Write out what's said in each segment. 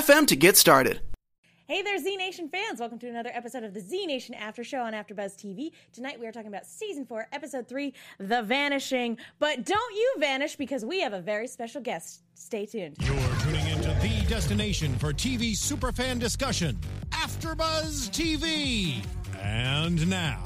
to get started. Hey there, Z Nation fans! Welcome to another episode of the Z Nation After Show on AfterBuzz TV. Tonight we are talking about Season 4, Episode 3, The Vanishing. But don't you vanish because we have a very special guest. Stay tuned. You're tuning into the destination for TV superfan discussion, AfterBuzz TV. And now,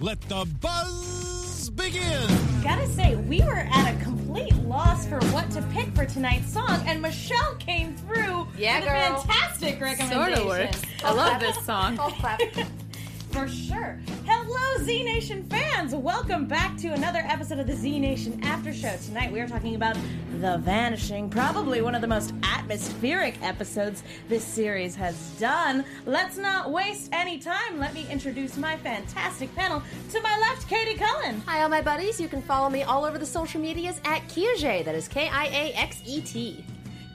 let the buzz begin. Gotta say, we were at a complete loss for what to pick for tonight's song, and Michelle came through Yeah, with girl. a fantastic recommendation. Sort of works. I love this song. For sure. Hello, Z Nation fans! Welcome back to another episode of the Z Nation After Show. Tonight we are talking about The Vanishing, probably one of the most atmospheric episodes this series has done. Let's not waste any time. Let me introduce my fantastic panel. To my left, Katie Cullen. Hi, all my buddies. You can follow me all over the social medias at Kiaxet. That is K I A X E T.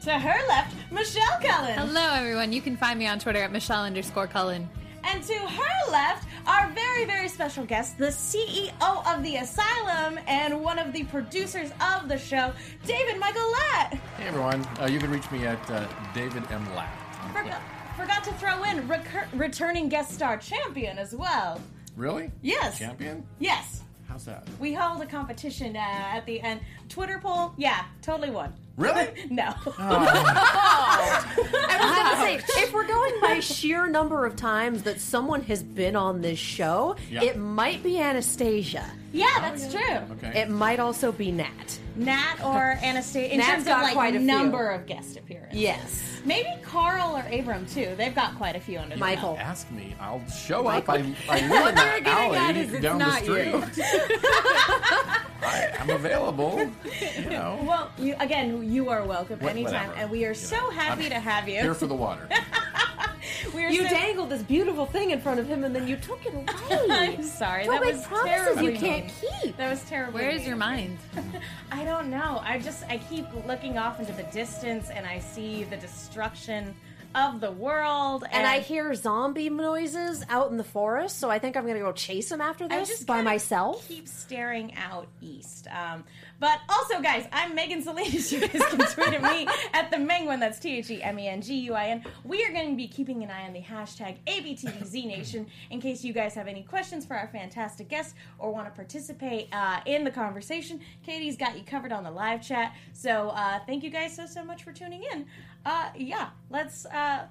To her left, Michelle Cullen. Hello, everyone. You can find me on Twitter at Michelle underscore Cullen. And to her left, our very, very special guest, the CEO of the Asylum and one of the producers of the show, David Michael Latt. Hey everyone, uh, you can reach me at uh, David M. Latt. Forgot, forgot to throw in recur- returning guest star champion as well. Really? Yes. Champion? Yes. How's that? We held a competition uh, at the end. Twitter poll, yeah, totally won. Really? No. I was going to say, if we're going by sheer number of times that someone has been on this show, Yeah. it might be Anastasia. yeah, that's true. Okay. It might also be Nat. Nat or Anastasia, in Nat's terms of got like quite a few. number of guest appearances. Yes. Maybe Carl or Abram too. They've got quite a few under their Michael. Ask me, I'll show up. I, I live in What that they're getting at alley is it's down the street. I, I'm available. You know. Well, you, again, you are welcome Wha- anytime, whatever. and we are You so know, happy I'm to have you. Here for the water. we are You so, dangled this beautiful thing in front of him and then you took it away. I'm sorry. Don't that make was promises terribly you can't keep. That was terrible. Where is your mind? I don't know. I just I keep looking off into the distance, and I see the destruction of the world, and, And I hear zombie noises out in the forest, so I think I'm gonna go chase them after I this just by myself. Keep staring out east. Um, but also, guys, I'm Megan Salinas. You guys can tweet at me at the Menguin. That's T H E M E N G U I N. We are going to be keeping an eye on the hashtag ABTVZNation in case you guys have any questions for our fantastic guests or want to participate uh, in the conversation. Katie's got you covered on the live chat. So uh, thank you guys so so much for tuning in. Uh, yeah, let's. Uh,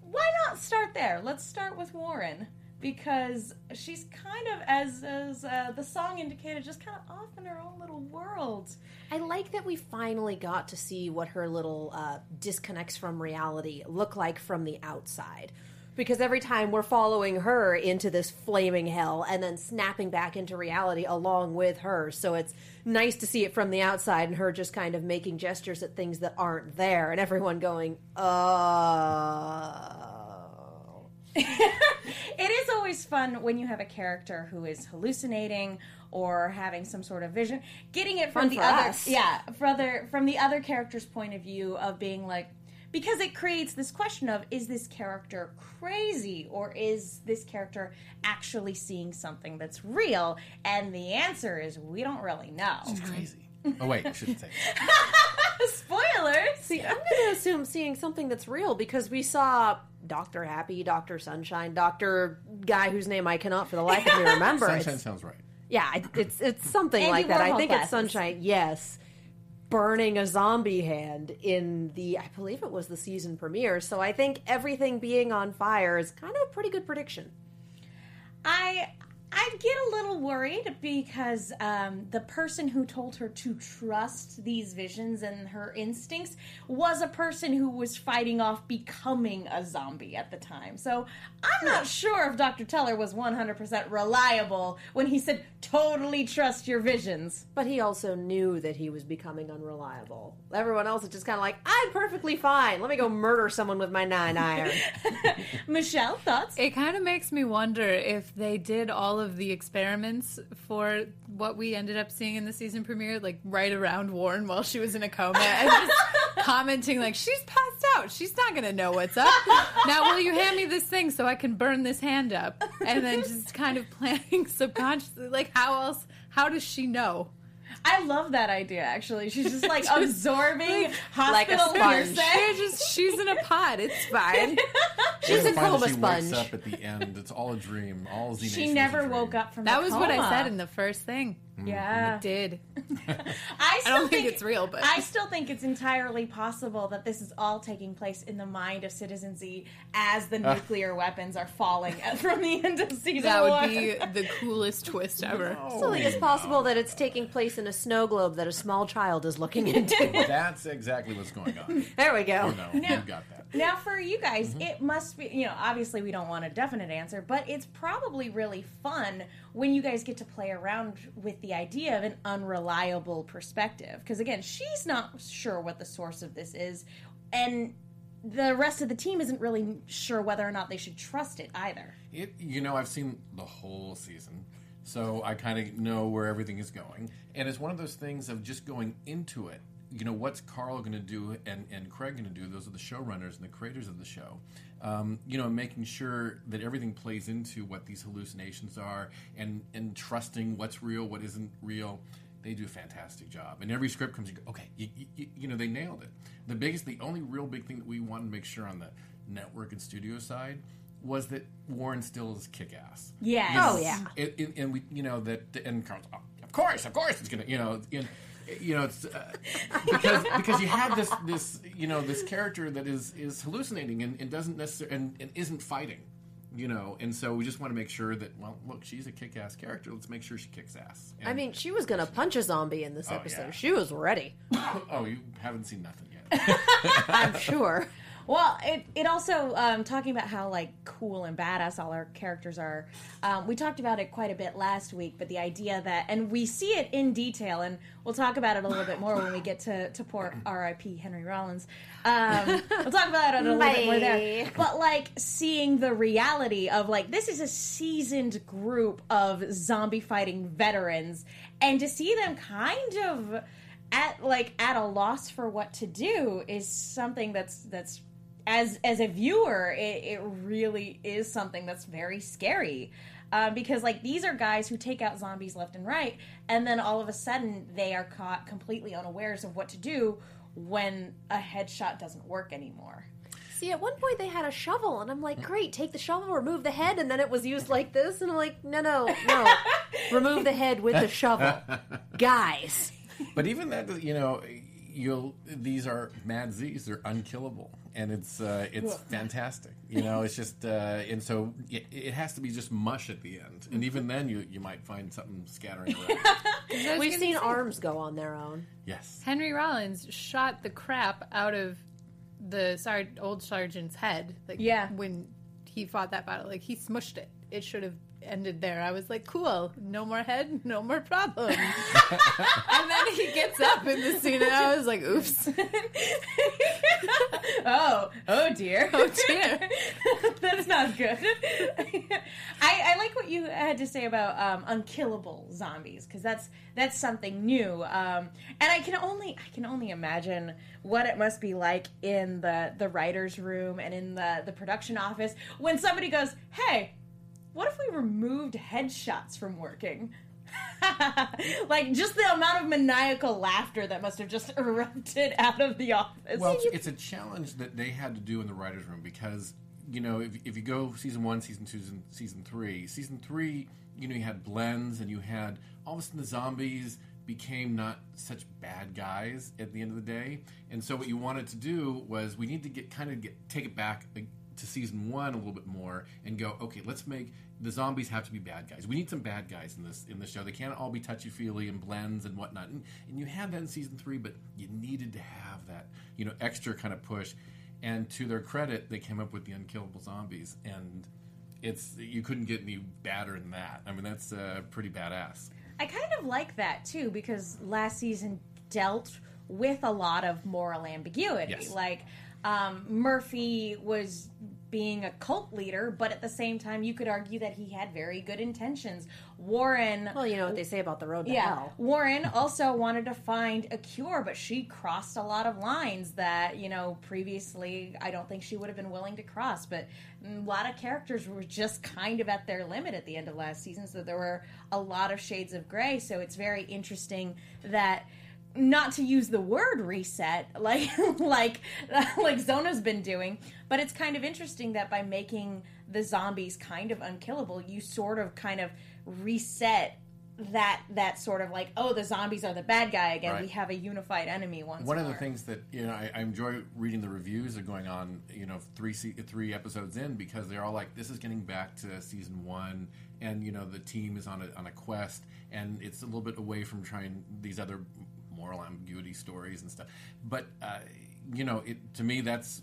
why not start there? Let's start with Warren because she's kind of, as as uh, the song indicated, just kind of off in her own little world. I like that we finally got to see what her little uh, disconnects from reality look like from the outside. Because every time we're following her into this flaming hell and then snapping back into reality along with her. So it's nice to see it from the outside and her just kind of making gestures at things that aren't there and everyone going, oh. It is always fun when you have a character who is hallucinating or having some sort of vision, getting it from Fun the other, us. yeah, other, from the other character's point of view of being like, because it creates this question of is this character crazy or is this character actually seeing something that's real? And the answer is we don't really know. She's Crazy. Oh wait, I shouldn't say. Spoilers. See, I'm going to assume seeing something that's real because we saw Doctor Happy, Doctor Sunshine, Doctor guy whose name I cannot for the life of me remember. Sunshine It's- sounds right. yeah, it's it's something Andy like that. I think glasses. it's Sunshine. Yes, burning a zombie hand in the I believe it was the season premiere. So I think everything being on fire is kind of a pretty good prediction. I I I get a little worried because um, the person who told her to trust these visions and her instincts was a person who was fighting off becoming a zombie at the time. So I'm not sure if Dr. Teller was 100% reliable when he said, totally trust your visions. But he also knew that he was becoming unreliable. Everyone else is just kind of like, I'm perfectly fine. Let me go murder someone with my nine iron. Michelle, thoughts? It kind of makes me wonder if they did all of the experiments for what we ended up seeing in the season premiere, like right around Warren while she was in a coma, and just commenting like, "She's passed out. She's not gonna know what's up. Now, will you hand me this thing so I can burn this hand up?" And then just kind of planning subconsciously, like, how else? How does she know? I love that idea, actually. She's just like absorbing like a hospital sponge. hearsay. Just she's in a pod. It's fine. She's a You're gonna coma that she wakes up at the end. It's all a dream. All Z She Nation is a never dream. woke up from That the was what I said in the first thing. Mm-hmm. Yeah. It did I, still don't think it's real, but- I still think it's entirely possible that this is all taking place in the mind of Citizen Z as the nuclear weapons are falling from the end of season that would one. be the coolest twist ever. I still think it's possible that it's taking place in a snow globe that a small child is looking into. That's exactly what's going on. there we go. Oh, no, you got that. Now, for you guys, mm-hmm. it must be, you know, obviously we don't want a definite answer, but it's probably really fun when you guys get to play around with the idea of an unreliable perspective. Because again, she's not sure what the source of this is, and the rest of the team isn't really sure whether or not they should trust it either. It, you know, I've seen the whole season, so I kind of know where everything is going. And it's one of those things of just going into it. You know, what's Karl going to do and, and Craig going to do? Those are the showrunners and the creators of the show. Um, you know, making sure that everything plays into what these hallucinations are and, and trusting what's real, what isn't real. They do a fantastic job. And every script comes, you go, okay, you, you, you know, they nailed it. The biggest, the only real big thing that we wanted to make sure on the network and studio side was that Warren still is kick ass. Yeah. Oh, yeah. And, and, and we, you know, that and Karl's, oh, of course, of course, it's gonna, you know, and, you know, it's uh, because because you have this this you know this character that is is hallucinating and, and doesn't necessarily and, and isn't fighting, you know, and so we just want to make sure that well, look, she's a kick ass character. Let's make sure she kicks ass. And, I mean, she was going to punch a zombie in this episode. yeah. She was ready, oh, you haven't seen nothing yet. I'm sure. Well, it, it also um, talking about how like cool and badass all our characters are. Um, we talked about it quite a bit last week, but the idea that and we see it in detail, and we'll talk about it a little bit more when we get to to poor R.I.P. Henry Rollins. Um, we'll talk about it a little bit more there. But like seeing the reality of like this is a seasoned group of zombie fighting veterans, and to see them kind of at like at a loss for what to do is something that's that's as as a viewer it, it really is something that's very scary. Uh, because like these are guys who take out zombies left and right and then all of a sudden they are caught completely unawares of what to do when a headshot doesn't work anymore. See, at one point they had a shovel, and I'm like, great, take the shovel, remove the head, and then it was used like this, and I'm like, no, no, no, remove the head with the shovel, guys. but even that, you know, you'll these are mad Z's. They're unkillable, and it's uh, it's fantastic. You know, it's just uh, and so it, it has to be just mush at the end, and even then you you might find something scattering around. We've seen arms go on their own. yes. Henry Rollins shot the crap out of the sar- old sergeant's head. Like Yeah. when he fought that battle, like he smushed it. It should have ended there. I was like, cool, no more head, no more problem. and then he gets up in the scene, and I was like, oops, oh oh dear oh dear. that's not good I, I like what you had to say about um, unkillable zombies because that's that's something new um, and i can only i can only imagine what it must be like in the the writers room and in the the production office when somebody goes hey what if we removed headshots from working? Like just the amount of maniacal laughter that must have just erupted out of the office. Well, it's, a challenge that they had to do in the writers' room because you know if, if you go season one, season two, season, season three, season three, you know you had blends and you had all of a sudden the zombies became not such bad guys at the end of the day, and so what you wanted to do was we need to get kind of get take it back to season one a little bit more and go, okay, let's make the zombies have to be bad guys. We need some bad guys in this in the show. They can't all be touchy feely and blends and whatnot. And, and you had that in season three, but you needed to have that you know extra kind of push. And to their credit, they came up with the unkillable zombies, and it's you couldn't get any badder than that. I mean, that's uh, pretty badass. I kind of like that too because last season dealt with a lot of moral ambiguity. Yes. Like um, Murphy was being a cult leader, but at the same time, you could argue that he had very good intentions. Warren. Well, you know what they say about the road to yeah, hell. Warren also wanted to find a cure, but she crossed a lot of lines that you know previously I don't think she would have been willing to cross. But a lot of characters were just kind of at their limit at the end of last season, so there were a lot of shades of gray. So it's very interesting that not to use the word reset like like like Zona's been doing, but it's kind of interesting that by making the zombies kind of unkillable, you sort of kind of reset that that sort of like oh the zombies are the bad guy again. Right. We have a unified enemy once One more. of the things that you know I, I enjoy reading the reviews that are going on, you know, three three episodes in because they're all like, this is getting back to season one, and you know the team is on a on a quest, and it's a little bit away from trying these other moral ambiguity stories and stuff. But uh, you know, it to me that's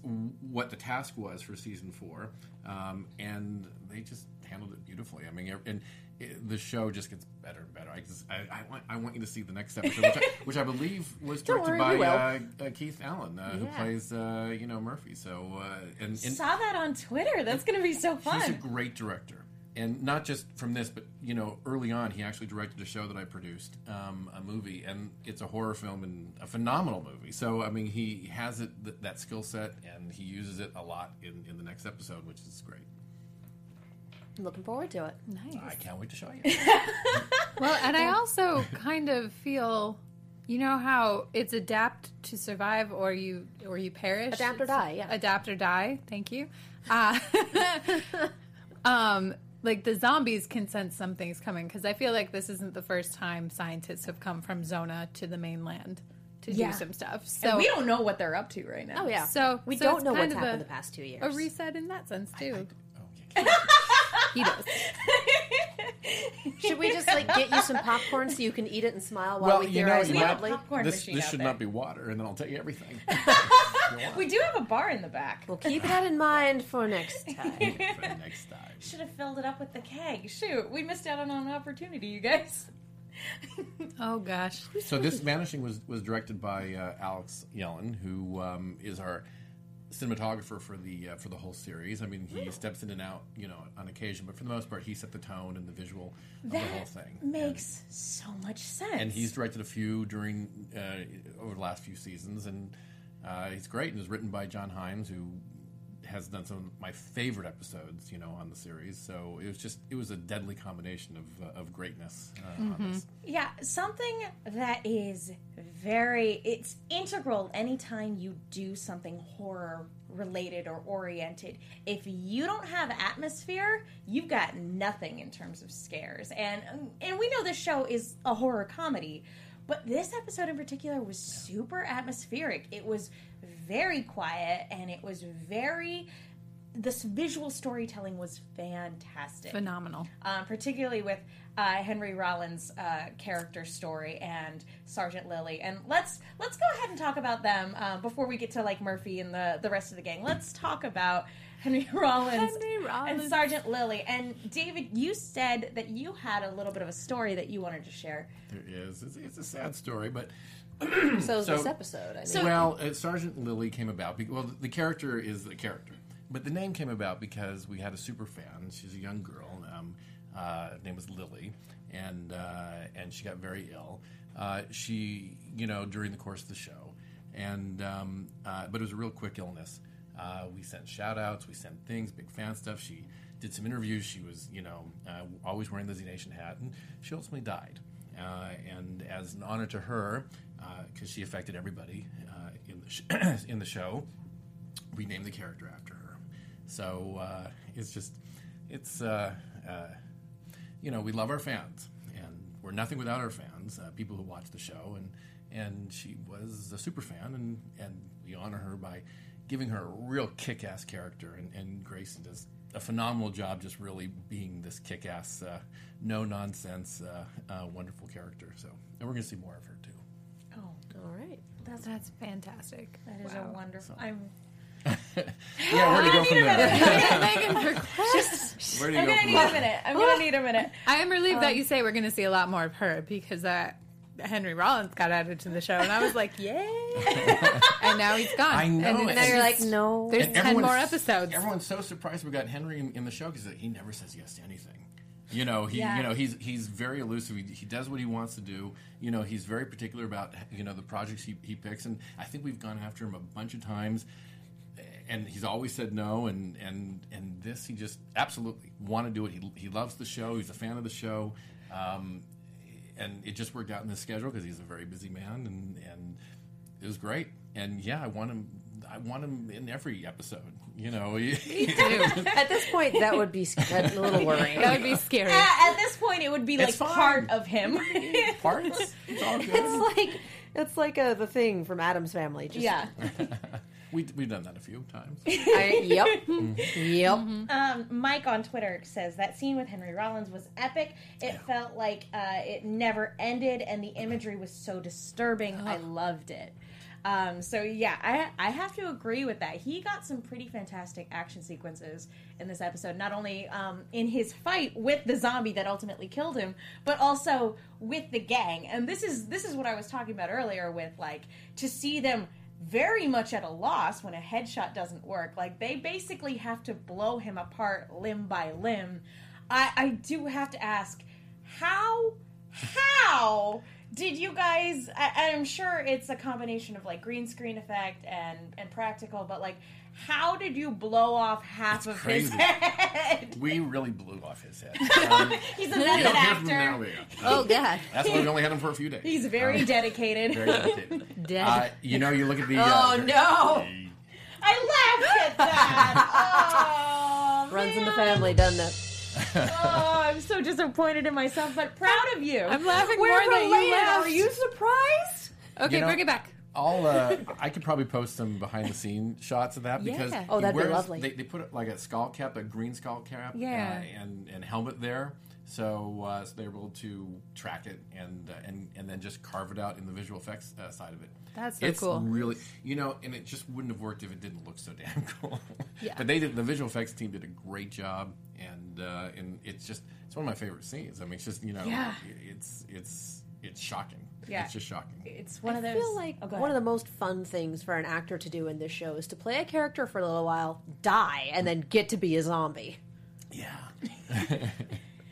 what the task was for season four, um, and they just handled it beautifully. I mean, and it, the show just gets better and better. I just I, I want I want you to see the next episode, which I, which I believe was directed worry, by uh, uh, Keith Allan, uh, who plays uh, you know Murphy. So uh, and, and Saw that on Twitter. That's going to be so fun. he's a great director. And not just from this, but you know, early on, he actually directed a show that I produced, um, a movie, and it's a horror film and a phenomenal movie. So, I mean, he has it th- that skill set, and he uses it a lot in, in the next episode, which is great. I'm looking forward to it. Nice. I can't wait to show you. Well, and I also kind of feel, you know how it's adapt to survive or you or you perish. Adapt or It's- die, yeah. Adapt or die. Thank you. Uh, um, like the zombies can sense something's coming because I feel like this isn't the first time scientists have come from Zona to the mainland to Yeah. do some stuff. And So we don't know what they're up to right now. Oh yeah. So we so don't know what's happened a- the past two years. a reset in that sense too. Oh, yeah. He does. Should we just like get you some popcorn so you can eat it and smile while Well, we you know, theorize you might- loudly? Popcorn this machine this should there. not be water, and then I'll tell you everything. We do have a bar in the back. We'll keep that in mind for next time. For next time. Should have filled it up with the keg. Shoot, we missed out on an opportunity, you guys. Oh gosh. So this Vanishing was was directed by uh, Alex Yellen, who um, is our cinematographer for the uh, for the whole series. I mean, he steps in and out, you know, on occasion, but for the most part, he set the tone and the visual of the whole thing. Makes so much sense. And, and he's directed a few during uh, over the last few seasons, and uh, he's great. And it was written by John Hines, who has done some of my favorite episodes, you know, on the series. So it was just it was a deadly combination of uh, of greatness uh, on this. Yeah, something that is very it's integral anytime you do something horror related or oriented. If you don't have atmosphere, you've got nothing in terms of scares. And and we know this show is a horror comedy, but this episode in particular was super atmospheric. It was very quiet and it was very this visual storytelling was fantastic Phenomenal. um, particularly with uh, Henry Rollins' uh, character story and Sergeant Lily. And let's let's go ahead and talk about them uh, before we get to like Murphy and the the rest of the gang. Let's talk about Henry Rollins, Henry Rollins. and Sergeant Lily. And David, you said that you had a little bit of a story that you wanted to share. There is. It's, it's a sad story, but So So- this episode. I mean, well, uh, Sergeant Lily came about. Be- well, the character is the character, but the name came about because we had a super fan. She's a young girl. Um, uh, her name was Lily, and uh, and she got very ill. Uh, she, you know, during the course of the show, and um, uh, but it was a real quick illness. Uh, we sent shout outs, we sent things, big fan stuff. She did some interviews. She was, you know, uh, always wearing the Z Nation hat, and she ultimately died. Uh, and as an honor to her, because she affected everybody uh, in the sh- in the show, we named the character after her. So uh, it's just, it's, uh, uh, you know, we love our fans, and we're nothing without our fans, uh, people who watch the show, and and she was a super fan, and and we honor her by giving her a real kick-ass character, and, and Grayson does a phenomenal job just really being this kick-ass, uh, no nonsense, uh, uh, wonderful character. So, and we're going to see more of her too. Oh, All right. that's That's fantastic. that is Wow. a wonderful. I'm Yeah, where to go from there? Megan, for Christ. Where do you I'm go gonna from need a there? minute. I'm gonna need a minute. I am relieved that you say we're going to see a lot more of her because uh, Henry Rollins got added to the show, and I was like, yay! and now he's gone. I know, And and Now you're like, no. There's ten more episodes. Everyone's so surprised we got Henry in, in the show because he never says yes to anything. You know, he Yeah. you know he's he's very elusive. He, he does what he wants to do. You know, he's very particular about you know the projects he, he picks, and I think we've gone after him a bunch of times, and he's always said no. And and and this he just absolutely want to do it. He he loves the show. He's a fan of the show. Um, and it just worked out in his schedule because he's a very busy man, and and it was great. And yeah, I want him. I want him in every episode. You know, At this point, that would be a little worrying. that would be scary. At, at this point, it would be like fine. part of him. parts. It's all good. It's like it's like uh, the thing from Addams Family. Just, yeah. We we've done that a few times. I, yep. Yep. Um, Mike on Twitter says that scene with Henry Rollins was epic. It felt like uh, it never ended, and the imagery was so disturbing. I loved it. Um, so yeah, I I have to agree with that. He got some pretty fantastic action sequences in this episode. Not only um, in his fight with the zombie that ultimately killed him, but also with the gang. And this is this is what I was talking about earlier with like to see them very much at a loss when a headshot doesn't work. Like they basically have to blow him apart limb by limb. I, I do have to ask, how how did you guys? I, I'm sure it's a combination of like green screen effect and and practical, but like. How did you blow off half of his head? We really blew off his head. Um, He's a you method don't hear from him actor. now, Leah. Oh God. That's why we only had him for a few days. He's very Um, dedicated. very dedicated. Dead. Uh, you know, you look at the. Oh, Uh, no. I laughed at that. Oh, Runs in the family, doesn't it? Oh, I'm so disappointed in myself, but proud of you. I'm laughing We're more than you related. laughed. Are you surprised? Okay, You know- bring it back. I'll, uh, I could probably post some behind the scene shots of that because Yeah. Oh, that'd be lovely. They, they put like a skull cap, a green skull cap, Yeah. uh, and and helmet there, so uh, so they're able to track it and uh, and and then just carve it out in the visual effects uh, side of it. That's so it's cool. Really, you know, and it just wouldn't have worked if it didn't look so damn cool. Yeah. but they did. The visual effects team did a great job, and uh, and it's just it's one of my favorite scenes. I mean, it's just you know, Yeah. it's it's it's shocking. Yeah. it's just shocking. It's one I of those. I feel like Oh, go one of the most fun things for an actor to do in this show is to play a character for a little while, die, and then get to be a zombie. Yeah.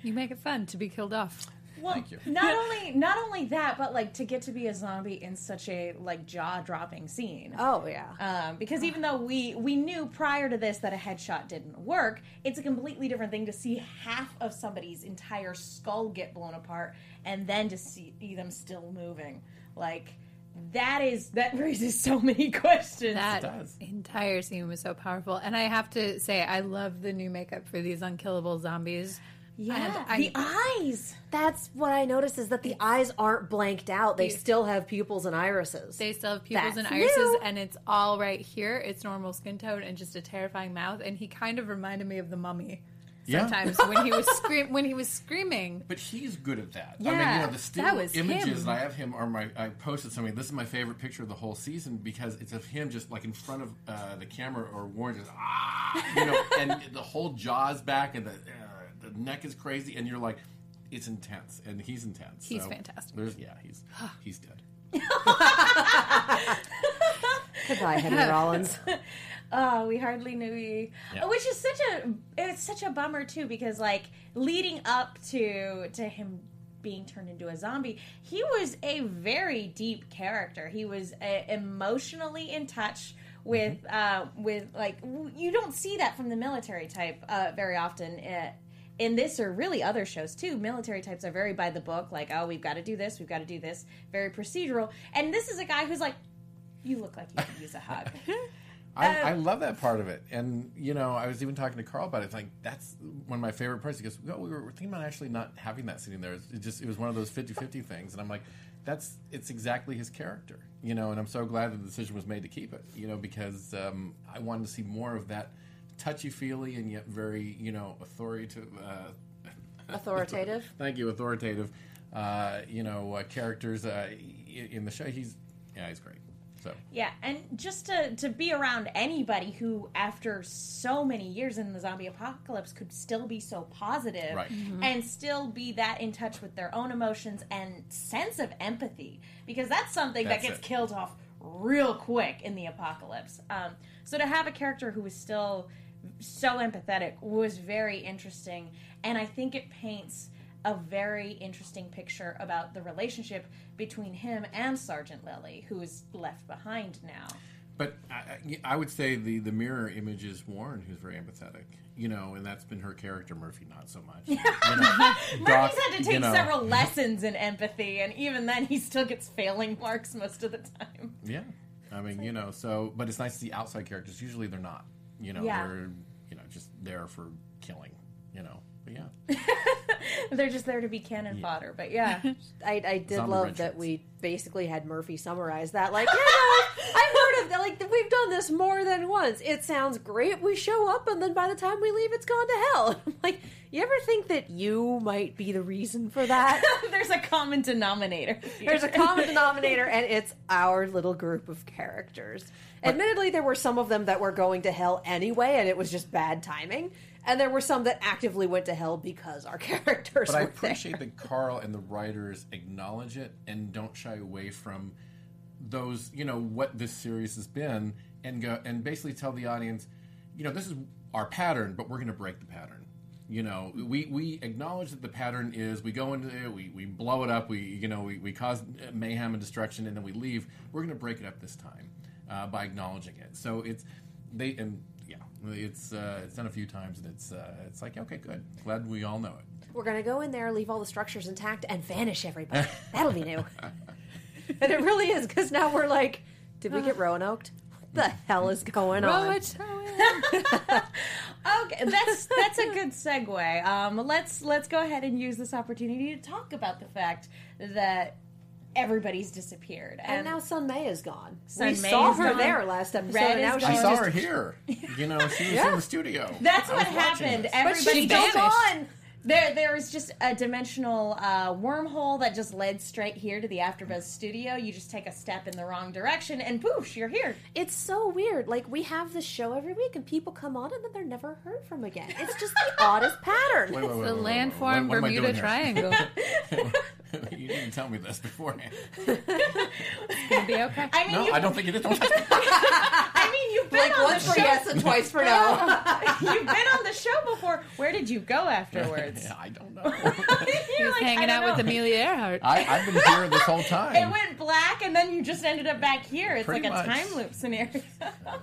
You make it fun to be killed off. Well, Thank you. Not only not only that, but like to get to be a zombie in such a like jaw dropping scene. Oh yeah. Um, because even though we we knew prior to this that a headshot didn't work, it's a completely different thing to see half of somebody's entire skull get blown apart and then to see them still moving. Like that is that raises so many questions. That does. entire scene was so powerful, and I have to say, I love the new makeup for these unkillable zombies. Yeah, And the I- eyes. That's what I noticed is that the eyes aren't blanked out; they still have pupils and irises. They still have pupils and irises, new. and it's all right here. It's normal skin tone and just a terrifying mouth. And he kind of reminded me of the mummy Yeah. sometimes when he was scream when he was screaming. But he's good at that. I mean, Yeah, you know, the still that was images him. that I have him are my. I posted something. This is my favorite picture of the whole season because it's of him just like in front of uh, the camera or Warren just ah, you know, and the whole jaw's back and the uh, the neck is crazy, and you're like, it's intense, and he's intense. He's So fantastic. There's yeah, he's he's dead. Goodbye, Henry Rollins. Oh, we hardly knew he. Yeah. Which is such a it's such a bummer too because like leading up to to him being turned into a zombie, he was a very deep character. He was uh, emotionally in touch with uh, with like w- you don't see that from the military type uh, very often. Uh, in this or really other shows too, military types are very by the book, like, oh, we've got to do this, we've got to do this, very procedural. And this is a guy who's like, you look like you could use a hug. I, Uh, I love that part of it, and you know, I was even talking to Karl about it. It's like that's one of my favorite parts. He goes, "Well, we were thinking about actually not having that sitting there. It just it was one of those 50-50 things." And I'm like, that's it's exactly his character, you know. And I'm so glad the decision was made to keep it, you know, because um, I wanted to see more of that touchy feely and yet very, you know, authoritative. Uh, Authoritative. thank you, authoritative. Uh, you know, uh, characters uh, in the show. He's yeah, he's great. So Yeah, and just to, to be around anybody who, after so many years in the zombie apocalypse, could still be so positive Right. and still be that in touch with their own emotions and sense of empathy, because that's something That's that gets it. killed off real quick in the apocalypse. Um, so to have a character who is still so empathetic was very interesting, and I think it paints a very interesting picture about the relationship between him and Sergeant lilly who is left behind now. But I, I- would say the, the mirror image is Warren, who's very empathetic, you know, and that's been her character. Murphy, not so much. You know, Doc, Murphy's had to take you know, several lessons in empathy, and even then, he still gets failing marks most of the time. Yeah, I mean, you know, so but it's nice to see outside characters. Usually, they're not. You know, Yeah. they're you know just there for killing. You know, but yeah, They're just there to be cannon fodder, but yeah. I, I did Zombie love red that we basically had Murphy summarize that. Like, yeah, I've heard of that. Like, we've done this more than once. It sounds great. We show up, and then by the time we leave, it's gone to hell. I'm like, you ever think that you might be the reason for that? There's a common denominator. There's a common denominator, and it's our little group of characters. Admittedly, there were some of them that were going to hell anyway, and it was just bad timing. And there were some that actively went to hell because our characters but I were there. appreciate that Karl and the writers acknowledge it and don't shy away from those. You know what this series has been, and go and basically tell the audience, you know, this is our pattern, but we're going to break the pattern. You know, we, we acknowledge that the pattern is we go into it, we, we blow it up, we you know we, we cause mayhem and destruction, and then we leave. We're going to break it up this time uh, by acknowledging it. So it's they and yeah, it's uh, it's done a few times, and it's uh, it's like okay, good, glad we all know it. We're gonna go in there, leave all the structures intact, and vanish everybody. That'll be new. and it really is because now we're like, did we get Roanoke? What the hell is going on? Okay, that's that's a good segue. Um, let's let's go ahead and use this opportunity to talk about the fact that everybody's disappeared, And now Sun Mei is gone. Sun we May saw is her gone. there last episode. Red and now is I she's gone. saw just her here. You know, she was Yeah. in the studio. That's I what was watching happened. this. but Everybody she's still gone. There, there was just a dimensional uh, wormhole that just led straight here to the AfterBuzz studio. You just take a step in the wrong direction, and poof, you're here. It's so weird. Like we have this show every week, and people come on, and then they're never heard from again. It's just the oddest pattern. Wait, wait, wait, The wait, wait, wait. landform What- what Bermuda? Triangle. you didn't tell me this beforehand. It'll be okay. I mean, No, you, I don't think it is. Don't touch me. I mean, you've been Like on once the for show. yes and twice for no. You've been on the show before. Where did you go afterwards? Yeah, I don't know. You're He's like, hanging out don't with. Amelia Earhart. I, I've been here this whole time. It went black, and then you just ended up back here. It's Pretty like a time loop scenario.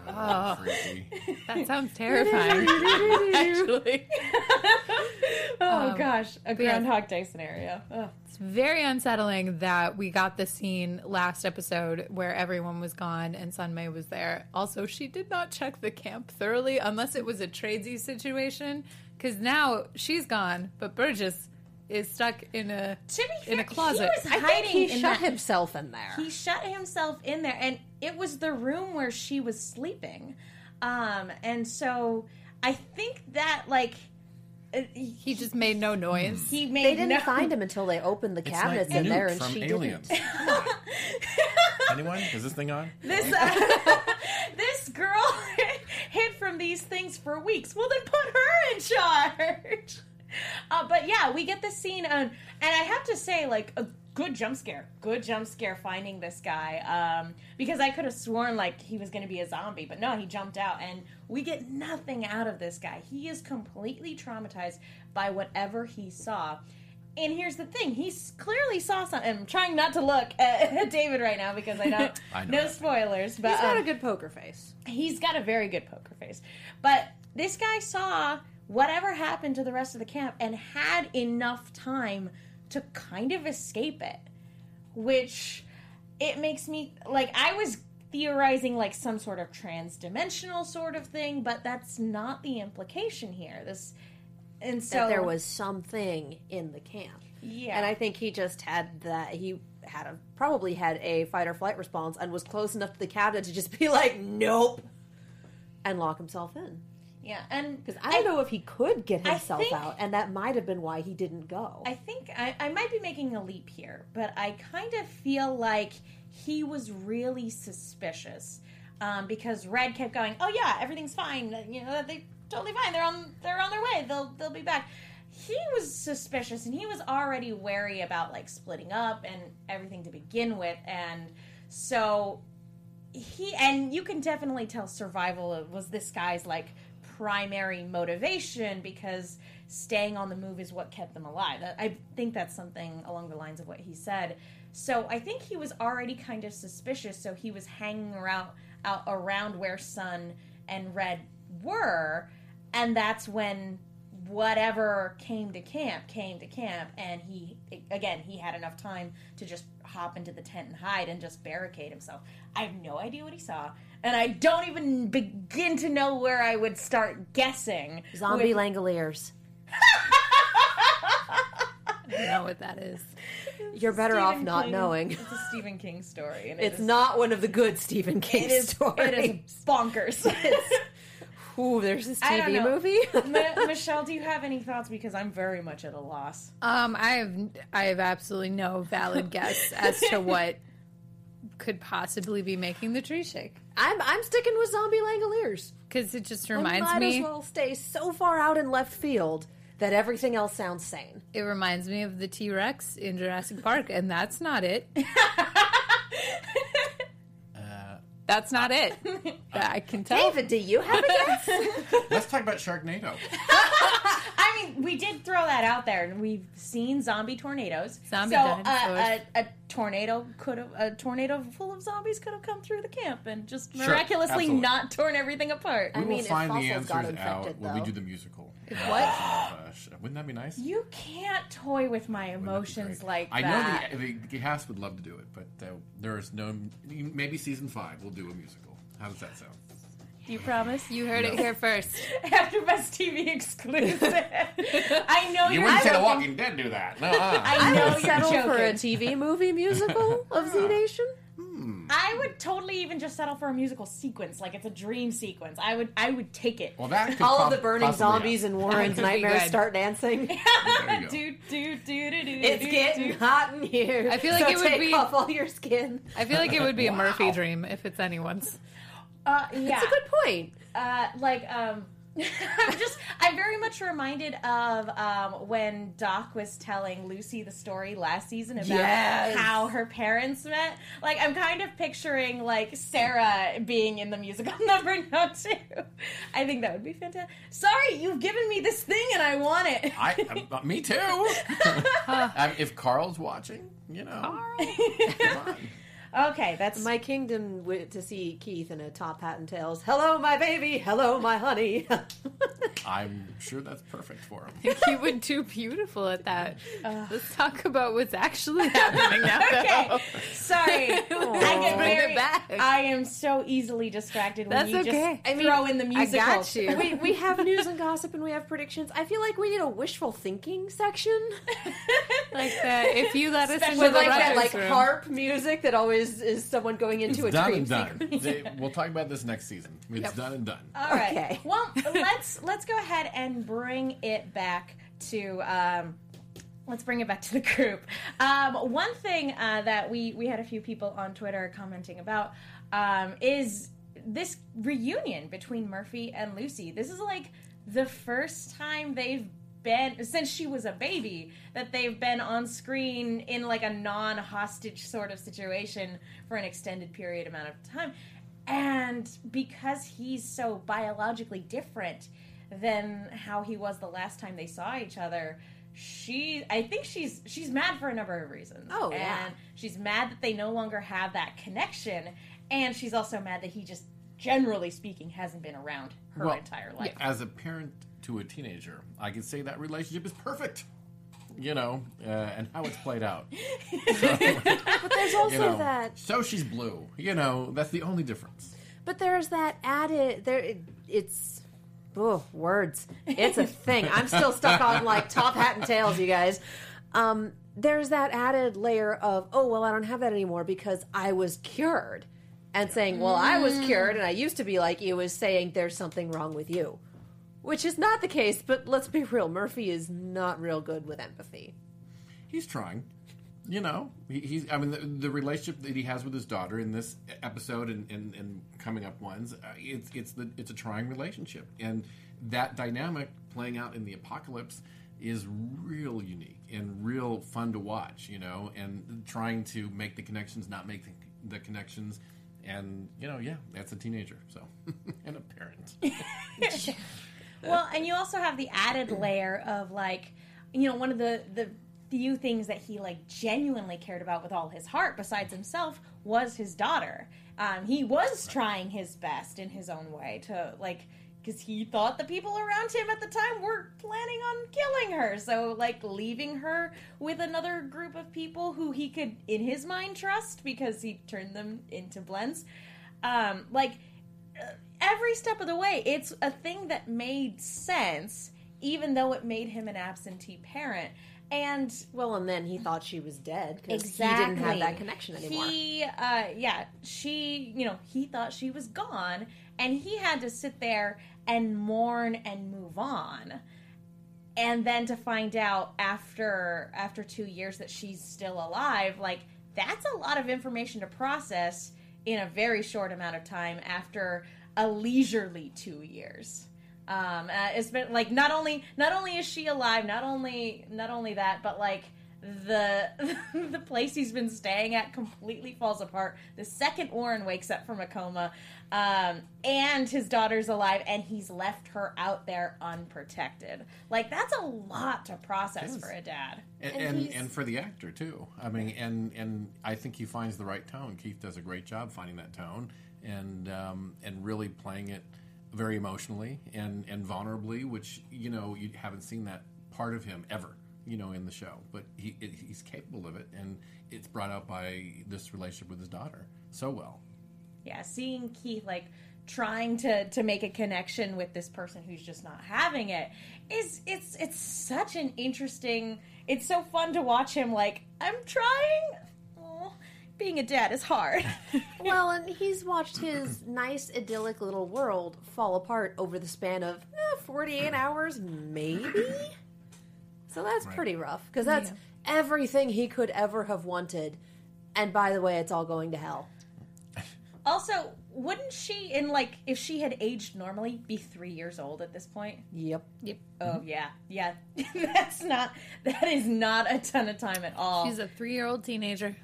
Oh. Freaky. That sounds terrifying. Actually, oh um, gosh, a yeah. Groundhog Day scenario. Ugh. it's very unsettling that we got the scene last episode where everyone was gone and Sun Mei was there. Also, she did not check the camp thoroughly, unless it was a tradesy situation. Because now she's gone, but Burgess is stuck in a To be in a closet. he was I hiding think he in shut that- himself in there. He shut himself in there, and it was the room where she was sleeping. Um, and so I think that like uh, he just made no noise. he made they didn't no- find him until they opened the It's cabinets like in Newt there, and from she Aliens. didn't. Anyone? Is this thing on? this uh, this girl hid from these things for weeks. Well, then put her in charge. Uh, but yeah, we get this scene, and I have to say, like a good jump scare, good jump scare finding this guy. Um, because I could have sworn like he was going to be a zombie, but no, he jumped out, and we get nothing out of this guy. He is completely traumatized by whatever he saw. And here's the thing: he's clearly saw something. I'm trying not to look at, at David right now because I know, I know no that. spoilers. But He's got um, a good poker face. he's got a very good poker face. But this guy saw whatever happened to the rest of the camp and had enough time to kind of escape it, which it makes me like I was theorizing like some sort of trans-dimensional sort of thing, but that's not the implication here. This and so that there was something in the camp. yeah, And I think he just had that. He had a probably had a fight or flight response and was close enough to the cabinet to just be like, "Nope," and lock himself in. Yeah, and Because I don't know if he could get himself think- out, and that might have been why he didn't go. I think I, I might be making a leap here, but I kind of feel like he was really suspicious um, because Red kept going, "Oh yeah, everything's fine. You know, they totally fine. They're on they're on their way. They'll they'll be back." He was suspicious, and he was already wary about like splitting up and everything to begin with, and so he and you can definitely tell survival was this guy's like primary motivation because staying on the move is what kept them alive. I think that's something along the lines of what he said. So I think he was already kind of suspicious. So he was hanging around out around where Sun and Red were, and that's when whatever came to camp came to camp and he again he had enough time to just hop into the tent and hide and just barricade himself i have no idea what he saw and i don't even begin to know where i would start guessing Zombie with- Langoliers. I don't know what that is. You're better off Stephen not King- knowing. it's a stephen king story and it It's is- not one of the good Stephen King it is, stories. it is bonkers Ooh, there's this TV movie. Ma- michelle do you have any thoughts because i'm very much at a loss Um, I have I have absolutely no valid guess as to what could possibly be making the tree shake I'm I'm sticking with Zombie Langoliers. because it just I reminds might me as well stay so far out in left field that everything else sounds sane. it reminds me of the T Rex in Jurassic Park, and that's not it. Uh, that's not it. I can tell. David, do you have a guess? Let's talk about Sharknado. I mean, we did throw that out there, and we've seen zombie tornadoes. Zombie so dinosaurs. uh, a, a tornado could have a tornado full of zombies could have come through the camp and just Sure, miraculously absolutely. not torn everything apart. We mean, will if find the fossils got answers out infected, when we do the musical. what? Uh, wouldn't that be nice? you can't toy with my Wouldn't that be emotions like I that. know the, the, the cast would love to do it, but uh, there is no. Maybe season five we'll do a musical. How does that sound? Do you promise? You heard it here first. After Best TV exclusive. I know You you're. wouldn't say The. Walking Dead do that. No. uh. I know I would you're settle joking. for a TV movie musical of Z Nation. I would totally even just settle for a musical sequence, like it's a dream sequence. I would, I would take it. well, that could All of the burning zombies happen. and Warren's could nightmares start dancing. There you go. do do do do do. It's do, getting do. hot in here. I feel like so it would take be- off all your skin. I feel like it would be a Murphy dream if it's anyone's. Uh, yeah. That's a good point. uh, like um I'm just I'm very much reminded of um, when Doc was telling Lucy the story last season about Yes. how her parents met. Like I'm kind of picturing like Sarah being in the musical number now too. I think that would be fantastic. Sorry, you've given me this thing and I want it. I, uh, me too. um, if Karl's watching, you know, come on. Okay, that's My kingdom w- to see Keith in a top hat and tails. Hello, my baby. Hello, my honey. I'm sure that's perfect for him. He would do beautiful at that. Let's talk about what's actually happening now. okay. though. Sorry, I get very. back. I am so easily distracted when That's you okay. just I throw in the I got you. we, we have news and gossip and we have predictions. I feel like we need a wishful thinking section Like that. If you let us into with the like that like room. harp music that always is someone going into a done dream and done. sequence. They- we'll talk about this next season. It's Yep. done and done. All right. Okay. Well, let's let's go ahead and bring it back to. Um, Let's bring it back to the group. Um, one thing uh, that we we had a few people on Twitter commenting about um, is this reunion between Murphy and Lucy. This is like the first time they've been since she was a baby that they've been on screen in like a non-hostage sort of situation for an extended period amount of time. And because he's so biologically different than how he was the last time they saw each other, she I think she's she's mad for a number of reasons. Oh, yeah. And she's mad that they no longer have that connection and she's also mad that he just generally speaking hasn't been around her Well, entire life. As a parent to a teenager, I can say that relationship is perfect. You know, uh, and how it's played out. But there's also You know, that. so she's blue. You know, that's the only difference. But there's that added. There, it, it's. Oh, words. It's a thing. I'm still stuck on like top hat and tails, you guys. um, there's that added layer of, oh, well, I don't have that anymore because I was cured. And saying, well, I was cured and I used to be like you is saying there's something wrong with you. Which is not the case, but let's be real. Murphy is not real good with empathy. he's trying. You know, he, he's. I mean, the, the relationship that he has with his daughter in this episode and, and, and coming up ones, uh, it's it's the it's a trying relationship, and that dynamic playing out in the apocalypse is real unique and real fun to watch. You know, and trying to make the connections, not make the, the connections, and you know, yeah, that's a teenager, so and a parent. Well, and you also have the added layer of like, you know, one of the the few things that he like genuinely cared about with all his heart, besides himself, was his daughter. Um, he was trying his best in his own way to like, because he thought the people around him at the time were planning on killing her. So like leaving her with another group of people who he could, in his mind, trust because he turned them into blends. Um, like every step of the way, it's a thing that made sense, even though it made him an absentee parent. And Well, and then he thought she was dead because exactly, he didn't have that connection anymore. He, uh, yeah, she, you know, he thought she was gone, and he had to sit there and mourn and move on. And then to find out after after two years that she's still alive, like that's a lot of information to process in a very short amount of time after a leisurely two years. Um, uh, it's been like not only not only is she alive, not only not only that, but like the the place he's been staying at completely falls apart. The second Warren wakes up from a coma, um, and his daughter's alive, and he's left her out there unprotected. Like that's a lot to process for a dad. and And and, and for the actor too. I mean, and and I think he finds the right tone. Keith does a great job finding that tone and um, and really playing it very emotionally and and vulnerably, which you know you haven't seen that part of him ever. You know, in the show, but he he's capable of it, and it's brought out by this relationship with his daughter so well. yeah, seeing Keith like trying to to make a connection with this person who's just not having it is it's it's such an interesting. It's so fun to watch him like I'm trying. Aw, being a dad is hard. well, and he's watched his nice, idyllic little world fall apart over the span of eh, 48 hours, maybe? So that's pretty rough, because that's everything he could ever have wanted. And by the way, it's all going to hell. also, wouldn't she in like if she had aged normally be three years old at this point? Yep. Yep. Oh yeah, yeah. That's not that is not a ton of time at all. She's a three year old teenager.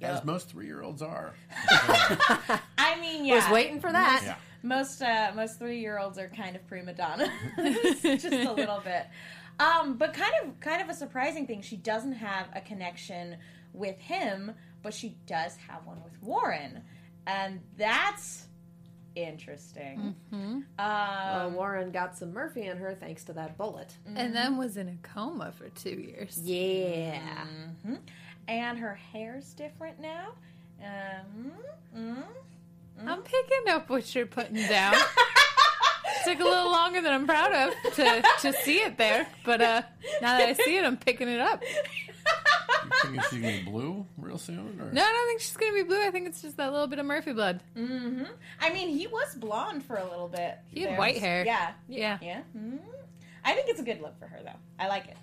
As most three year olds are. I mean, yeah. Was waiting for that. Yeah. most uh, most three year olds are kind of prima donna, just a little bit. Um, but kind of kind of a surprising thing. She doesn't have a connection with him, but she does have one with Warren, and that's interesting. Um, Uh, Warren got some Murphy in her thanks to that bullet. And then was in a coma for two years. Yeah. And her hair's different now. Um, mm, I'm picking up what you're putting down. Took a little longer than I'm proud of to, to see it there, but uh, now that I see it, I'm picking it up. You thinking she's gonna be blue real soon? Or? No, I don't think she's gonna be blue. I think it's just that little bit of Murphy blood. Mm-hmm. I mean, he was blonde for a little bit. He had There white hair. Yeah, Yeah. yeah. Mm. I think it's a good look for her, though. I like it.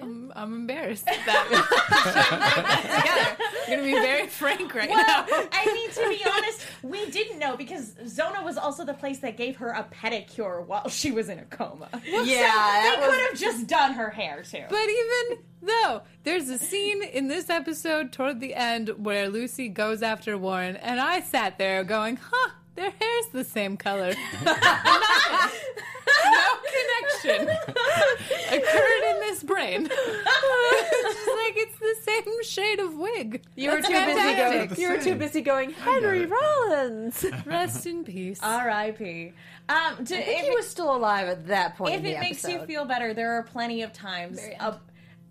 I'm, I'm embarrassed at that together. I'm gonna be very frank right now. I mean, to be honest, we didn't know because Zona was also the place that gave her a pedicure while she was in a coma. Yeah, they was- could have just done her hair too. But even though there's a scene in this episode toward the end where Lucy goes after Warren, and I sat there going, "Huh, their hair's the same color." no connection occurred in this brain. it's just like it's the same shade of wig. You were That's too busy going. You were too busy going. Henry Rollins. Rest in peace. R.I.P. Um, to, I think if, he was still alive at that point. if in the it makes you feel better, there are plenty of times. Uh,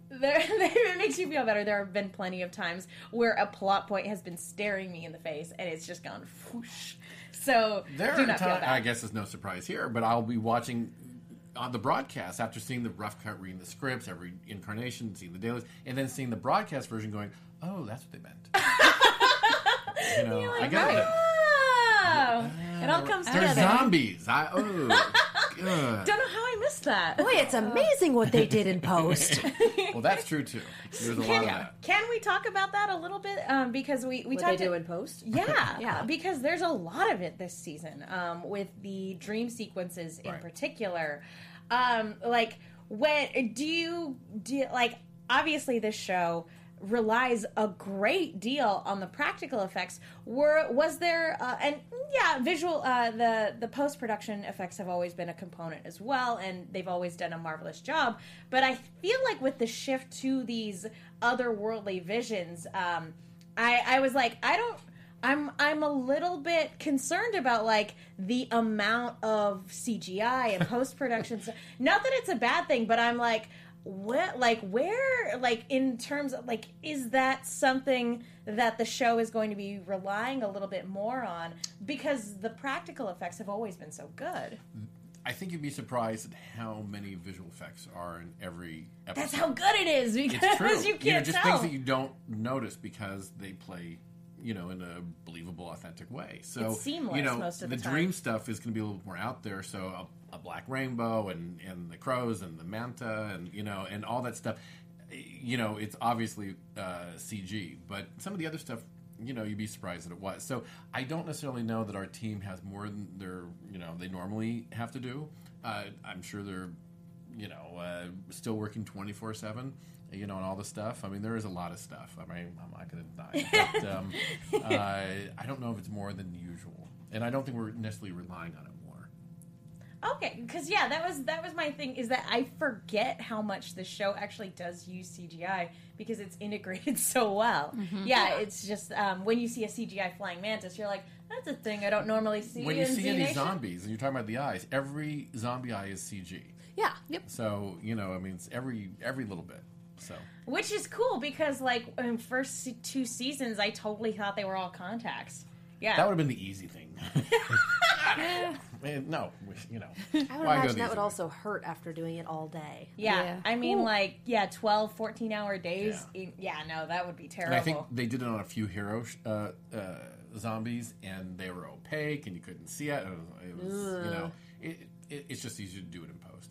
there, if it makes you feel better, there have been plenty of times where a plot point has been staring me in the face and it's just gone whoosh. So There do not feel times, bad. I guess it's no surprise here, but I'll be watching on the broadcast after seeing the rough cut, reading the scripts, every incarnation, seeing the dailies, and then seeing the broadcast version, going, "Oh, that's what they meant." you know, I get it. Oh, it all uh, comes They're together. zombies. I oh. Don't know how I missed that. Boy, it's amazing what they did in post. Well, that's true too. There's a lot Can, of that. can we talk about that a little bit? Um, because we we what they talked do in post. Yeah, Yeah. Because there's a lot of it this season, um, with the dream sequences in Right. particular. Um, like, when do you do you- like? Obviously, this show relies a great deal on the practical effects. Were was there uh, and yeah, visual uh, the the post production effects have always been a component as well, and they've always done a marvelous job. But I feel like with the shift to these otherworldly visions, um, I I was like I don't. I'm I'm a little bit concerned about like the amount of CGI and post production. Not that it's a bad thing, but I'm like, where like where like in terms of like is that something that the show is going to be relying a little bit more on because the practical effects have always been so good. I think you'd be surprised at how many visual effects are in every episode. That's how good it is because it's true. you you know, can't just tell. things that you don't notice because they play, you know, in a believable, authentic way. So It's seamless you know, most of the time. dream stuff is going to be a little more out there. So a, a black rainbow and and the crows and the manta and you know and all that stuff. You know, it's obviously uh, CG, but some of the other stuff. You know, you'd be surprised that it was. So I don't necessarily know that our team has more than they're, you know, they normally have to do. Uh, I'm sure they're you know, uh, still working 24 7, you know, and all the stuff. I mean, there is a lot of stuff. I mean, I'm not going to deny it. But um, uh, I don't know if it's more than usual. And I don't think we're necessarily relying on it more. Okay, because yeah, that was that was my thing. Is that I forget how much the show actually does use CGI because it's integrated so well. Yeah, it's just um, when you see a CGI flying mantis, you're like, that's a thing I don't normally see. When you in see Z any zombies, and you're talking about the eyes, every zombie eye is CG. Yeah. Yep. So, you know, I mean, it's every every little bit. So, which is cool because like in first two seasons, I totally thought they were all contacts. Yeah, that would have been the easy thing. No, you know. I would imagine that would way? also hurt after doing it all day. yeah. Yeah. I mean, like yeah, 12, 14 hour days. Yeah. in- yeah no, that would be And terrible. I think they did it on a few hero sh- uh, uh, zombies, and they were opaque, and you couldn't see it. It was, it was you know, it, it, it's just easier to do it in post at this point.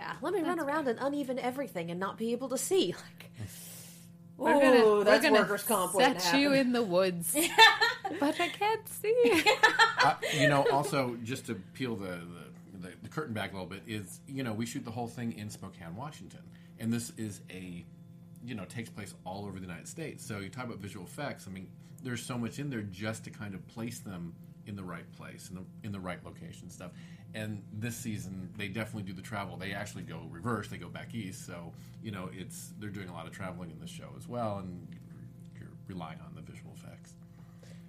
Yeah. Let me run around and uneven everything and not be able to see. Like, We're gonna, Ooh, we're gonna workers' comp set you in the woods, but I can't see. Uh, you know, also just to peel the, the, the, the curtain back a little bit is you know we shoot the whole thing in Spokane, Washington, and this is a you know takes place all over the United States. So you talk about visual effects. I mean, there's so much in there just to kind of place them in the right place in the in the right location and stuff. And this season they definitely do the travel. They actually go reverse. They go back east. So you know it's they're doing a lot of traveling in this show as well, and you're relying on the visual effects.